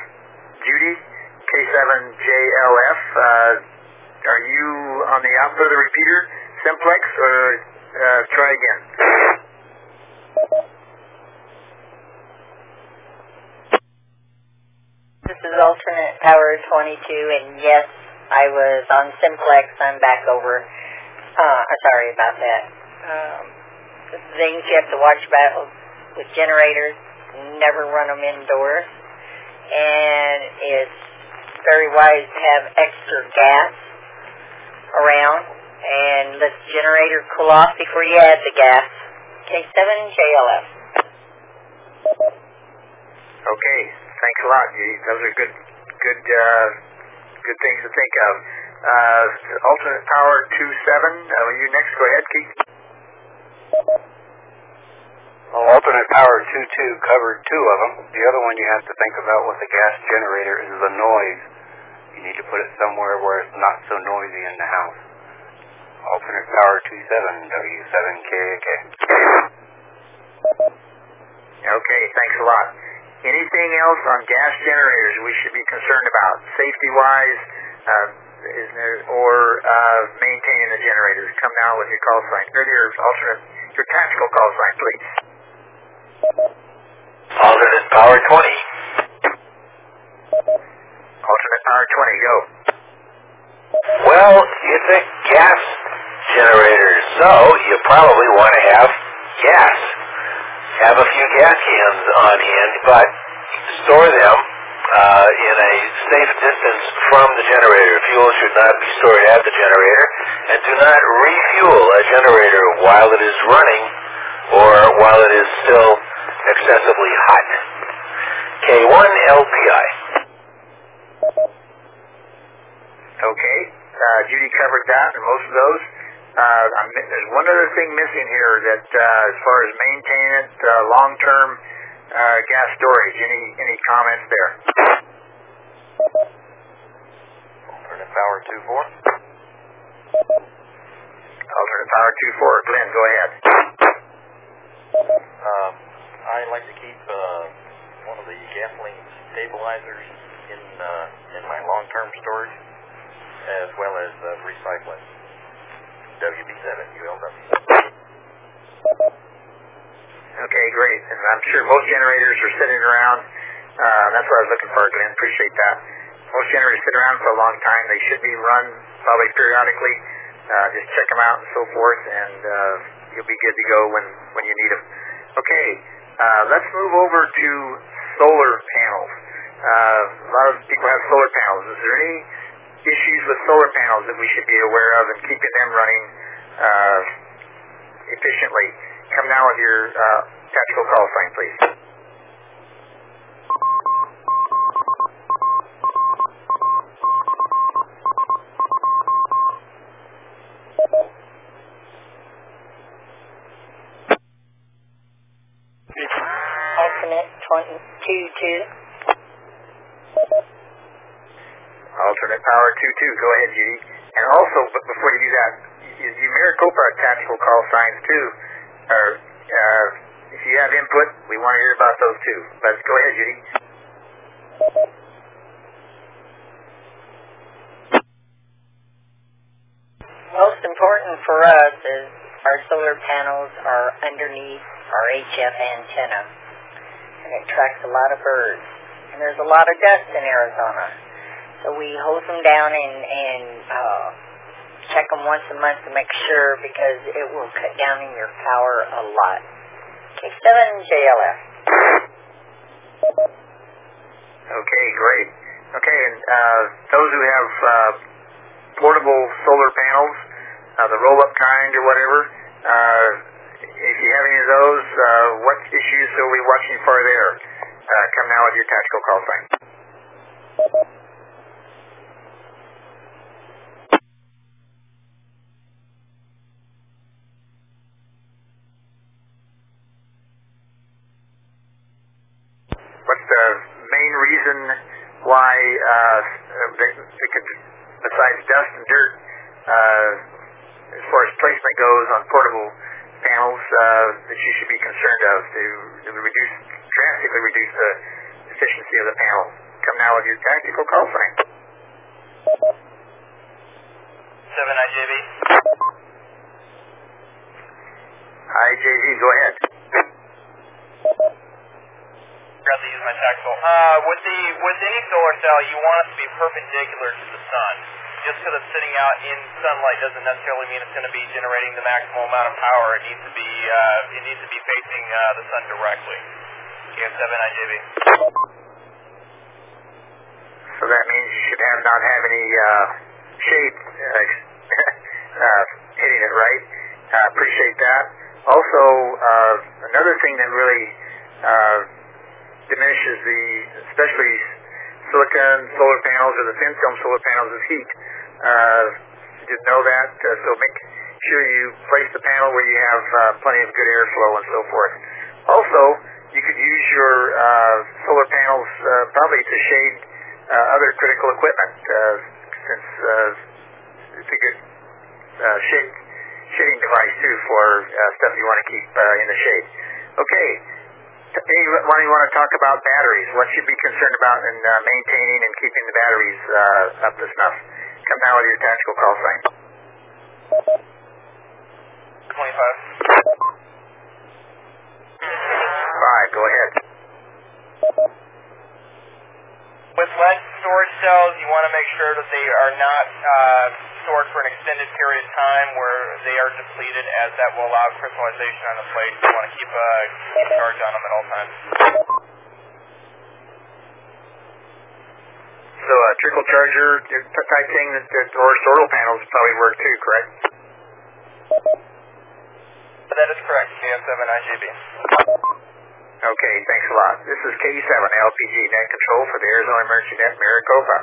Judy, K7JLF, uh, are you on the output of the repeater, simplex, or uh, try again? This is alternate power 22, and yes, I was on simplex. I'm back over. Uh, sorry about that. Um, things you have to watch about with generators, never run them indoors. And it's very wise to have extra gas around and let the generator cool off before you add the gas. K7JLF. Okay, thanks a lot, Judy. Those are good, good, uh, good things to think of. Uh, alternate power 2-7, uh, you next, go ahead, Keith. Well, alternate power 2-2 covered two of them. The other one you have to think about with the gas generator is the noise. You need to put it somewhere where it's not so noisy in the house. Alternate power 27 W7KK. Okay, thanks a lot. Anything else on gas generators we should be concerned about, safety-wise, uh, is there, or uh, maintaining the generators? Come now with your call sign, or your alternate, your tactical call sign, please. Alternate power 20. Alternate power 20, go. Well, it's a gas generator, so you probably want to have gas. Have a few gas cans on hand, but store them uh, in a safe distance from the generator. Fuel should not be stored at the generator, and do not refuel a generator while it is running or while it is still excessively hot. K1 LPI. Okay, uh, Judy covered that and most of those. Uh, I'm, there's one other thing missing here that, uh, as far as maintaining it, uh, long-term uh, gas storage. Any any comments there? Alternate power 2-4. Alternate power two four. Glenn, go ahead. Um, I like to keep uh, one of the gasoline stabilizers in uh, in my long-term storage, as well as uh, recycling. WB7 ULW. Okay, great. And I'm sure most generators are sitting around. Uh, that's what I was looking for, Glenn. Appreciate that. Most generators sit around for a long time. They should be run probably periodically. Uh, just check them out and so forth, and uh, you'll be good to go when, when you need them. Okay, uh, let's move over to solar panels. Uh, a lot of people have solar panels. Is there any issues with solar panels that we should be aware of and keeping them running uh, efficiently? Come now with your uh, tactical call sign, please. Alternate 22-2. Alternate power 2-2. Go ahead, Judy. And also, but before you do that, you Maricopa tactical call signs too. Or, uh, if you have input, we want to hear about those too. Let's go ahead, Judy. Most important for us is our solar panels are underneath our HF antenna. And it attracts a lot of birds. And there's a lot of dust in Arizona. So we hose them down and, and uh, check them once a month to make sure because it will cut down in your power a lot. K7JLF. Okay, great. Okay, and uh, those who have uh, portable solar panels, uh, the roll-up kind or whatever, uh, if you have any of those, uh, what issues are we watching for there? Uh, come now with your tactical call sign. What's the main reason why, uh, they, they could, besides dust and dirt, uh, as far as placement goes on portable panels, uh, that you should be concerned of to, to reduce, drastically reduce the efficiency of the panel? Come now with your tactical call sign. 7 IJB. IJV, go ahead. To use my tactical. Uh, with with any solar cell, you want it to be perpendicular to the sun. Just because it's sitting out in sunlight doesn't necessarily mean it's going to be generating the maximum amount of power. It needs to be uh, it needs to be facing uh, the sun directly. KF7 IJB. So that means you should have not have any uh, shade uh, uh, hitting it, right? Uh, appreciate that. Also, uh, another thing that really uh, diminishes the, especially silicon solar panels or the thin film solar panels, is heat. Uh, didn't know that, uh, so make sure you place the panel where you have uh, plenty of good airflow and so forth. Also, you could use your uh, solar panels uh, probably to shade uh, other critical equipment, uh, since uh, it's a good uh, shade, shading device too for uh, stuff you want to keep uh, in the shade. Okay. T- Anyone you want to talk about batteries? What should be concerned about in uh, maintaining and keeping the batteries uh, up to snuff? Come now with your tactical call sign. 25. Five, go ahead. With lead storage cells, you want to make sure that they are not uh, stored for an extended period of time where they are depleted, as that will allow crystallization on the plate. You want to keep a keep charge on them at all times. So a trickle charger uh, t- type thing that, solar panels probably work too, correct? That is correct. KF7IJB. Okay, thanks a lot. This is K7 LPG Net Control for the Arizona Emergency Net Maricopa.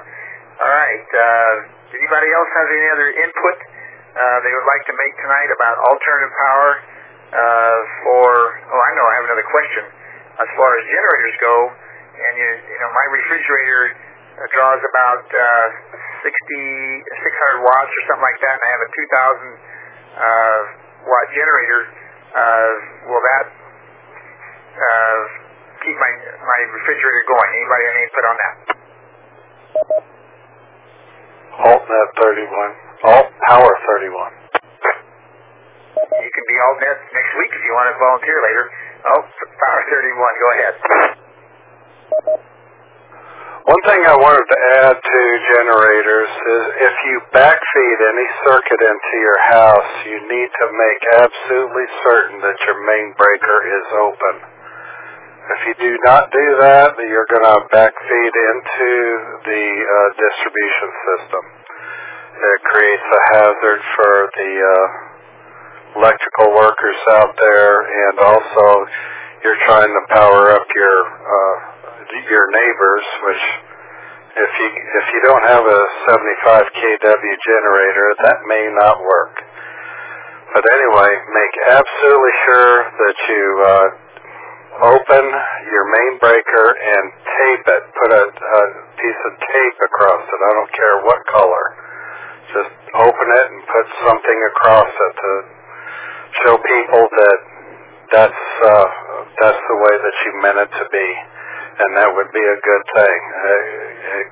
All right. Uh, anybody else have any other input uh, they would like to make tonight about alternative power uh, for? Oh, I know. I have another question. As far as generators go, and you, you know, my refrigerator draws about uh, 60, 600 watts or something like that, and I have a 2,000 uh, watt generator. Uh, will that my refrigerator going? Anybody have any input on that? AltNet 31. Alt Power 31. You can be altnet next week if you want to volunteer later. Oh, Power 31, go ahead. One thing I wanted to add to generators is if you backfeed any circuit into your house, you need to make absolutely certain that your main breaker is open. If you do not do that, you're going to backfeed into the uh, distribution system. It creates a hazard for the uh, electrical workers out there, and also you're trying to power up your uh, your neighbors, which if you if you don't have a 75 kW generator, that may not work. But anyway, make absolutely sure that you uh, open your main breaker and tape it. Put a, a piece of tape across it. I don't care what color. Just open it and put something across it to show people that that's uh, that's the way that you meant it to be, and that would be a good thing. It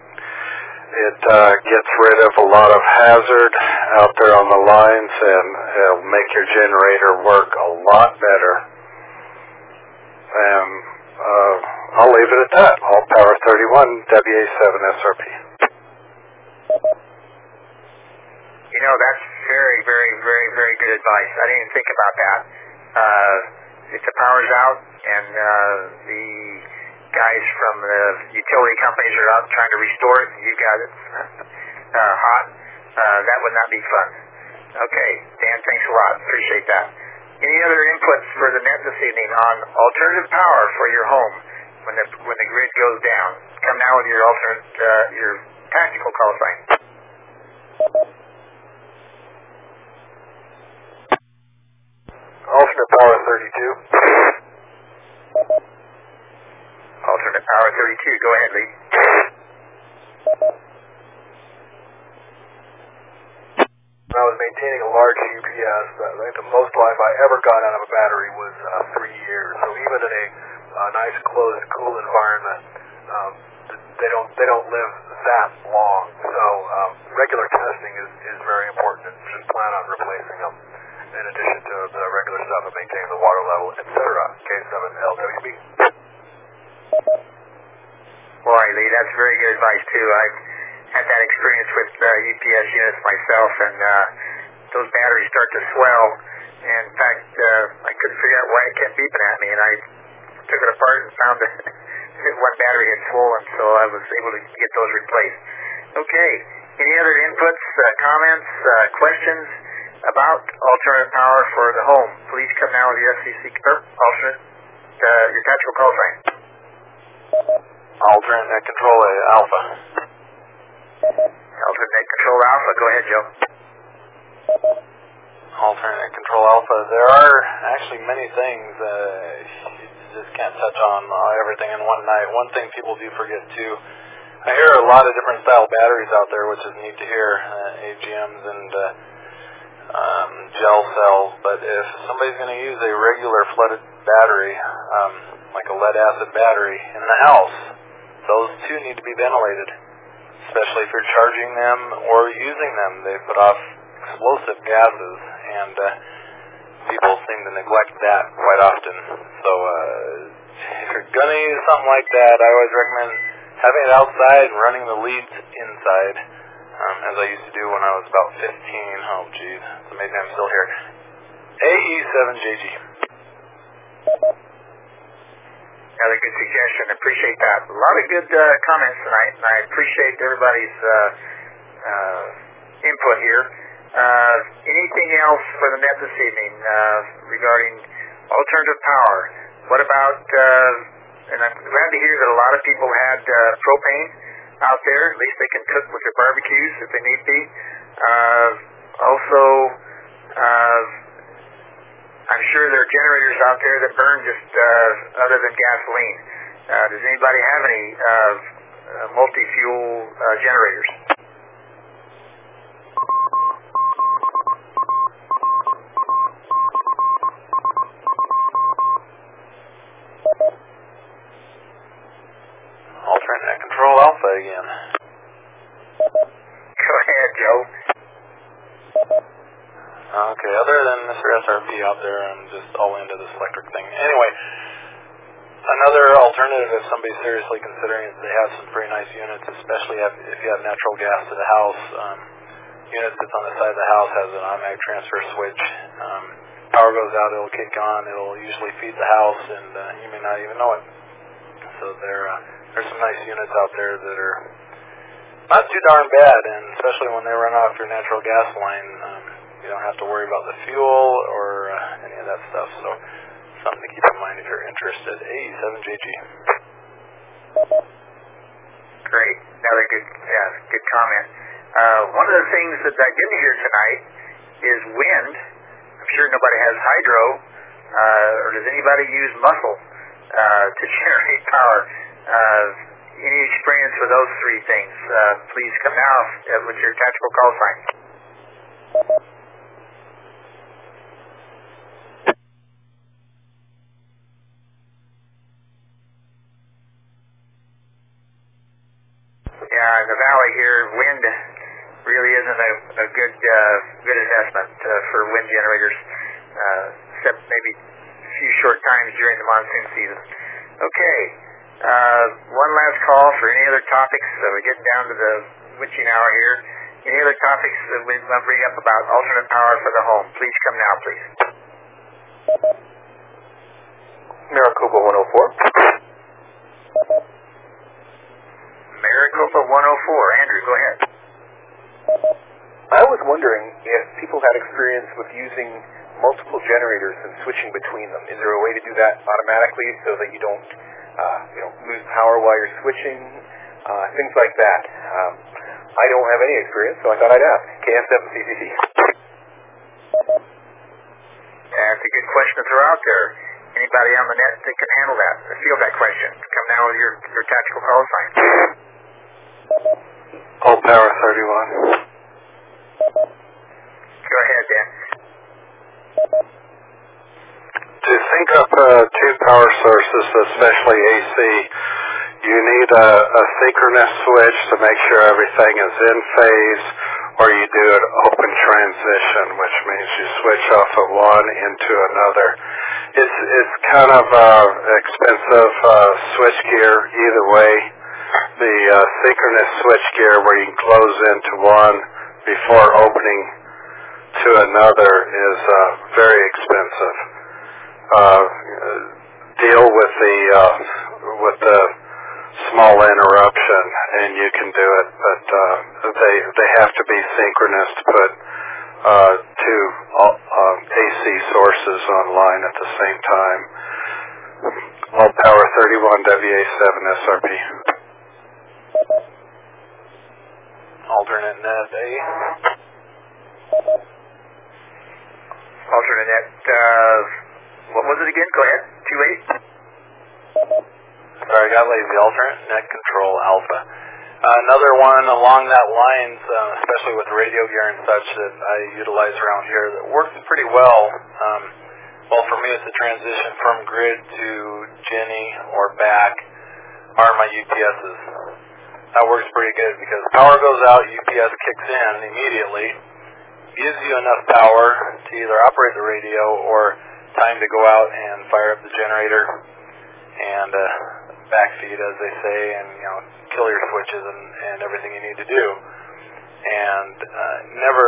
it uh, gets rid of a lot of hazard out there on the lines, and it'll make your generator work a lot better. And uh, I'll leave it at that. All Power 31 WA7 SRP. You know, that's very, very, very, very good advice. I didn't even think about that. Uh, if the power's out and uh, the guys from the utility companies are out trying to restore it you got it uh, hot, uh, that would not be fun. Okay, Dan, thanks a lot. Appreciate that. Any other inputs for the net this evening on alternative power for your home when the when the grid goes down? Come now with your alternate uh, your tactical call sign. Alternate power 32. Alternate power 32. Go ahead, Lee. I was maintaining a large UPS, I think the most life I ever got out of a battery was uh, three years. So even in a uh, nice, closed, cool environment, um, they don't they don't live that long. So um, regular testing is, is very important, and just plan on replacing them. In addition to the regular stuff of maintaining the water level, etc. K7LWB. Boy, Lee, that's very good advice too. I've had that experience with uh, UPS units myself, and uh, those batteries start to swell. And in fact, uh, I couldn't figure out why it kept beeping at me, and I took it apart and found that one battery had swollen, so I was able to get those replaced. Okay, any other inputs, uh, comments, uh, questions about alternate power for the home? Please come now with your FCC alternate, uh, your tactical call sign. Alternate control uh, alpha. Alternate control alpha. Go ahead, Joe. alternate control alpha. There are actually many things. Uh, you just can't touch on uh, everything in one night. One thing people do forget too. I hear a lot of different style batteries out there, which is neat to hear. Uh, AGMs and uh, um, gel cells. But if somebody's going to use a regular flooded battery, um, like a lead acid battery, in the house, those two need to be ventilated, especially if you're charging them or using them. They put off explosive gases, and uh, people seem to neglect that quite often. So uh, if you're to use something like that, I always recommend having it outside and running the leads inside, um, as I used to do when I was about 15. Oh, geez. So maybe I'm still here. AE7JG. Another good suggestion. Appreciate that. A lot of good uh, comments tonight, and I appreciate everybody's uh, uh, input here. Uh, anything else for the net this evening uh, regarding alternative power? What about, uh, and I'm glad to hear that a lot of people had propane out there. At least they can cook with their barbecues if they need be. Also, uh, I'm sure there are generators out there that burn just uh, other than gasoline. Uh, does anybody have any uh, uh, multi-fuel uh, generators? Alternate control alpha again. Go ahead, Joe. Okay, other than Mr. SRP out there, I'm just all into this electric thing. Anyway, another somebody's seriously considering they have some pretty nice units, especially if, if you have natural gas to the house. Um, unit that's on the side of the house has an automatic transfer switch. Um, power goes out, it'll kick on, it'll usually feed the house, and uh, you may not even know it. So there, uh, there's some nice units out there that are not too darn bad, and especially when they run off your natural gas line, um, you don't have to worry about the fuel or uh, any of that stuff. So something to keep in mind if you're interested. A7JG. Great. Another good, yeah, good comment. Uh, one of the things that I didn't hear tonight is wind. I'm sure nobody has hydro, uh, or does anybody use muscle uh, to generate power? Uh, any experience with those three things? Uh, please come now with your tactical call sign. Yeah, in the valley here, wind really isn't a, a good uh, good investment uh, for wind generators, uh, except maybe a few short times during the monsoon season. Okay, uh, one last call for any other topics. Uh, we're getting down to the witching hour here. Any other topics that we want to bring up about alternate power for the home? Please come now, please. Maricopa 104. Maricopa 104. Andrew, go ahead. I was wondering if people had experience with using multiple generators and switching between them. Is there a way to do that automatically so that you don't, uh, you know, lose power while you're switching? Uh, things like that. Um, I don't have any experience, so I thought I'd ask. KF7CCC. That's a good question to throw out there. Anybody on the net that can handle that, field that question. Come down with your, your tactical call sign. All power 31. Go ahead, Dan. To sync up uh, two power sources, especially AC, you need a, a synchronous switch to make sure everything is in phase, or you do an open transition, which means you switch off of one into another. It's it's kind of uh, expensive uh, switch gear either way. The uh, synchronous switch gear where you can close into one before opening to another is uh, very expensive. Uh, deal with the uh, with the small interruption, and you can do it. But uh, they they have to be synchronous to put uh, two uh, AC sources online at the same time. All power 31 WA7 SRP. Alternate net A. alternate net, uh, what was it again? Go ahead. 28? Sorry, I got lazy. Alternate net control alpha. Uh, another one along that lines, uh, especially with radio gear and such that I utilize around here that works pretty well. Um, well, for me, it's a transition from grid to Jenny or back are my UPSs. That works pretty good because power goes out, UPS kicks in immediately, gives you enough power to either operate the radio or time to go out and fire up the generator and uh, backfeed, as they say, and you know kill your switches and, and everything you need to do, and uh, never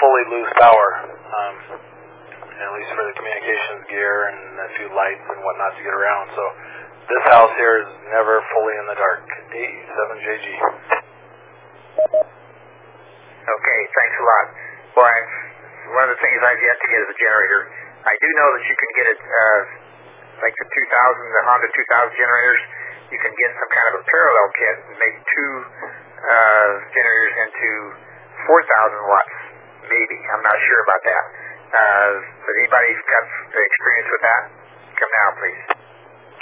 fully lose power. Um, at least for the communications gear and a few lights and whatnot to get around. So this house here is never fully in the dark. 87JG. Okay, thanks a lot. Well, one of the things I've yet to get is a generator. I do know that you can get it, uh, like the 2000, the Honda 2000 generators, you can get some kind of a parallel kit and make two uh, generators into 4,000 watts, maybe. I'm not sure about that. Uh, has anybody got experience with that? Come now, please.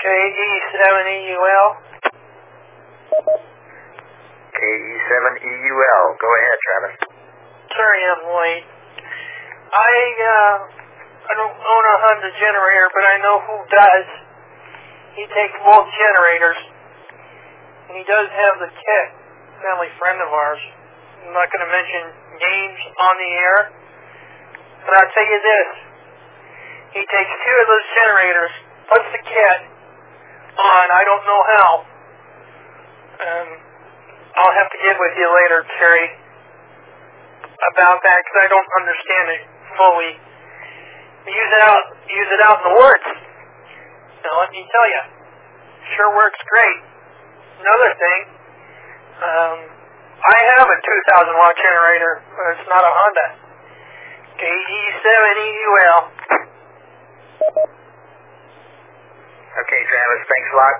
KE7EUL. KE7EUL. Go ahead, Travis. Sorry I'm late. I, uh, I don't own a Honda generator, but I know who does. He takes both generators, and he does have the kit. Family friend of ours. I'm not going to mention names on the air, but I'll tell you this. He takes two of those generators, puts the kit on, I don't know how. Um, I'll have to get with you later, Terry, about that because I don't understand it fully. Use it out, use it out in the woods. Now let me tell you, sure works great. Another thing, um, I have a 2,000 watt generator, but it's not a Honda. KE7EUL. Okay, Travis, thanks a lot.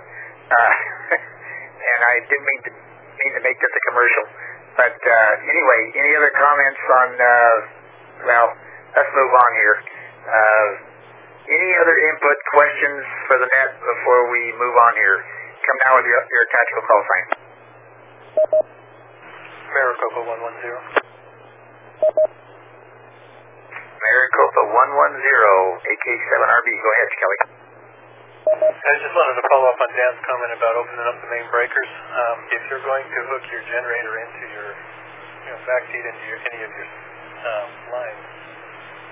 Uh, and I didn't mean to mean to make this a commercial, but uh, anyway, any other comments on? Uh, well, let's move on here. Uh, any other input questions for the net before we move on here? Come now with your, your tactical call sign. Maricopa 110. Maricopa 110, AK7RB. Go ahead, Kelly. I just wanted to follow up on Dan's comment about opening up the main breakers. Um, if you're going to hook your generator into your, you know, backfeed into your, any of your um, lines,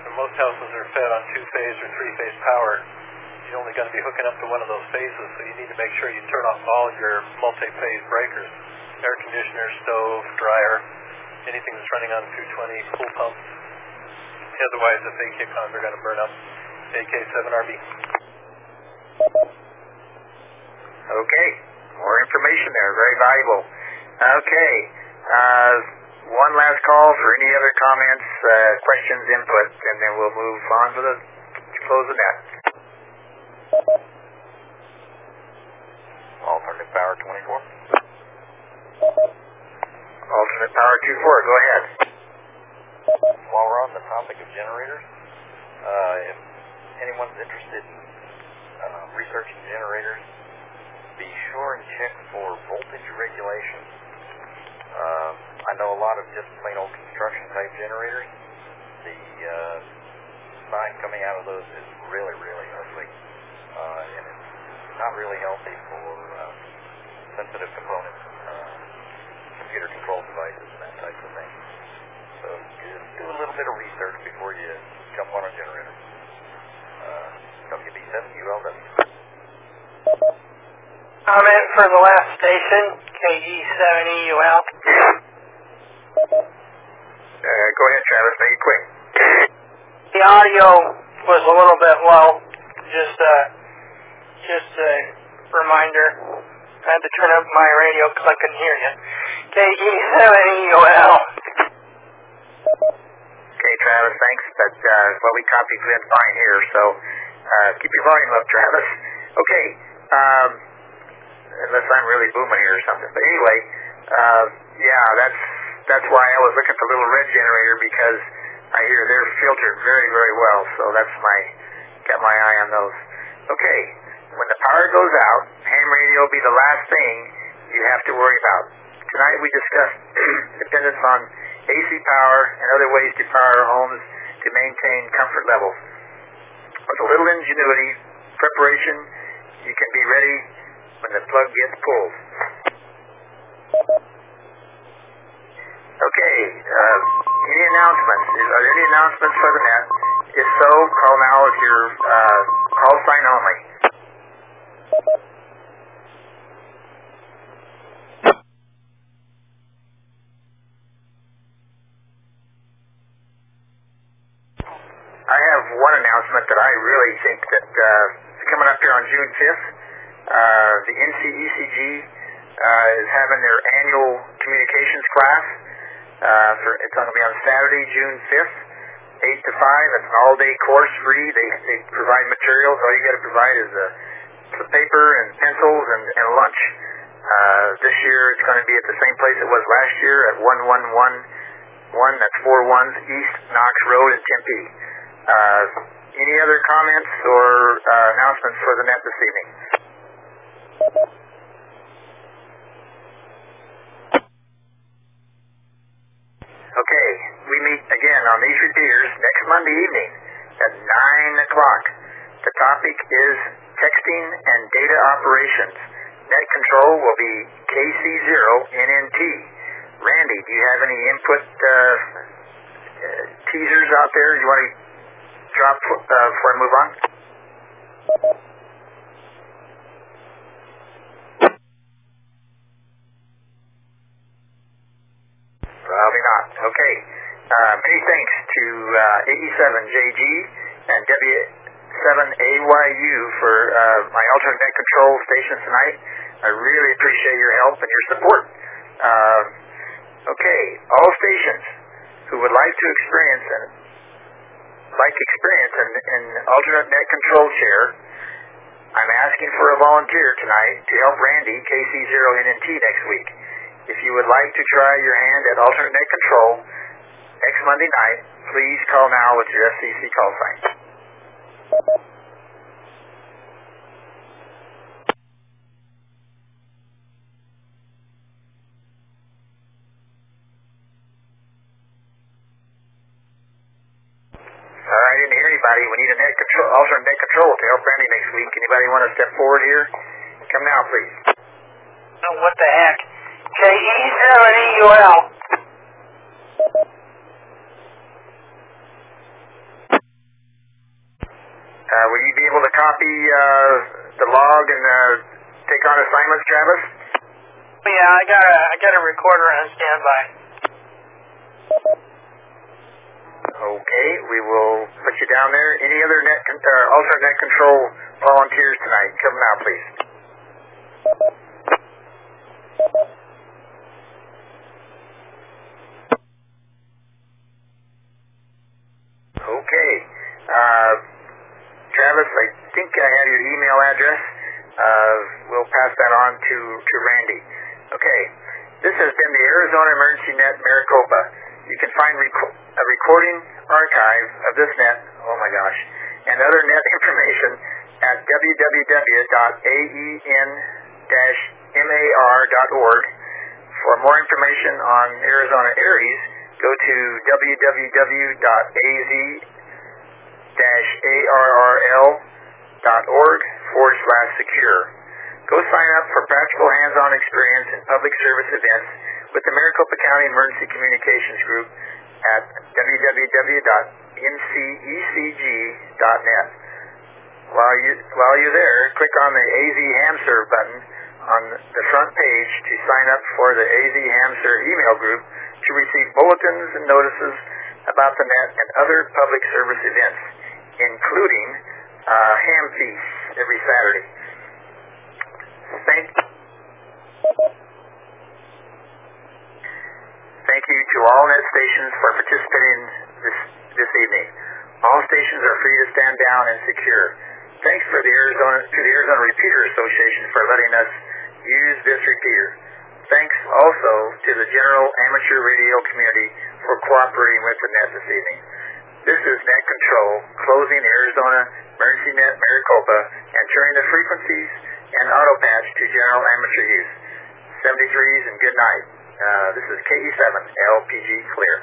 and most houses are fed on two-phase or three-phase power, you're only going to be hooking up to one of those phases, so you need to make sure you turn off all your multi-phase breakers, air conditioner, stove, dryer, anything that's running on 220, pool pumps. Otherwise, if they kick they're going to burn up. AK7RB. Okay, more information there, very valuable. Okay, uh, one last call for any other comments, uh, questions, input, and then we'll move on to the to close the net. Alternative power 24. Alternate power 24, go ahead. While we're on the topic of generators, uh, if anyone's interested in uh, researching generators, be sure and check for voltage regulation. Uh, I know a lot of just plain old construction type generators. The uh, sine coming out of those is really, really ugly, uh, and it's not really healthy for uh, sensitive components, uh, computer controlled devices, and that type of thing. So just do a little bit of research before you jump on a generator. Uh, WB7 ULW. Comment for the last station, KE7EUL. Uh, go ahead, Travis, make it quick. The audio was a little bit low. Just uh, just a reminder. I had to turn up my radio because I couldn't hear you. KE7EUL. Okay, Travis, thanks. But uh, well, we copied Glenn fine here, so uh, keep your volume up, Travis. Okay, um, unless I'm really booming here or something. But anyway, uh, yeah, that's that's why I was looking at the little red generator because I hear they're filtered very, very well, so that's my got my eye on those. Okay, when the power goes out, ham radio will be the last thing you have to worry about. Tonight we discussed dependence on AC power and other ways to power homes to maintain comfort levels. With a little ingenuity, preparation, you can be ready when the plug gets pulled. Okay, uh, any announcements? Are there any announcements for the net? If so, call now with your uh, call sign only. I have one announcement that I really think that uh, coming up here on June 5th. Uh, the MCECG uh, is having their annual communications class. Uh, for, it's going to be on Saturday, June 5th, 8 to 5. It's an all-day course, free. They, they provide materials. All you got to provide is a, some paper and pencils and, and lunch. Uh, this year it's going to be at the same place it was last year at 1111, that's four ones East Knox Road in Tempe. Uh, any other comments or uh, announcements for the net this evening? Okay, we meet again on these repeaters next Monday evening at 9 o'clock. The topic is texting and data operations. Net control will be KC0NNT. Randy, do you have any input uh, uh, teasers out there you want to drop uh, before I move on? Probably not. Okay. Uh, many thanks to uh, 87JG and W7AYU for uh, my alternate control station tonight. I really appreciate your help and your support. Uh, okay, all stations who would like to experience and like experience an, an alternate net control chair, I'm asking for a volunteer tonight to help Randy KC0NNT next week. If you would like to try your hand at alternate net control next Monday night, please call now with your FCC call sign. Didn't hear anybody. We need a net control, alternate net control to help Randy next week. Anybody want to step forward here? Come now, please. Oh, what the heck? K-E-7-E-U-L. Uh, will you be able to copy uh, the log and uh, take on assignments, Travis? Yeah, I got a I got a recorder on standby. Okay, we will put you down there. Any other net con- uh, alternate net control volunteers tonight? Come now, please. Okay. Uh, Travis, I think I have your email address. Uh, we'll pass that on to, to Randy. Okay. This has been the Arizona Emergency Net Maricopa. You can find rec- a recording archive of this net, oh my gosh, and other net information at www.aen-mar.org. For more information on Arizona ARES, go to www.az-arrl.org forward slash secure. Go sign up for practical hands-on experience in public service events with the Maricopa County Emergency Communications Group at www.mcecg.net. While, you, while you're there, click on the AZ Hamster button on the front page to sign up for the AZ Hamster email group to receive bulletins and notices about the net and other public service events, including uh, ham feasts every Saturday. Thank, thank you to all net stations for participating this this evening. All stations are free to stand down and secure. Thanks for the Arizona to the Arizona Repeater Association for letting us use this repeater. Thanks also to the general amateur radio community for cooperating with the net this evening. This is Net Control closing Arizona Emergency Net Maricopa and turning the frequencies and auto patch to general amateur use. 73s and good night. Uh, this is KE7 LPG clear.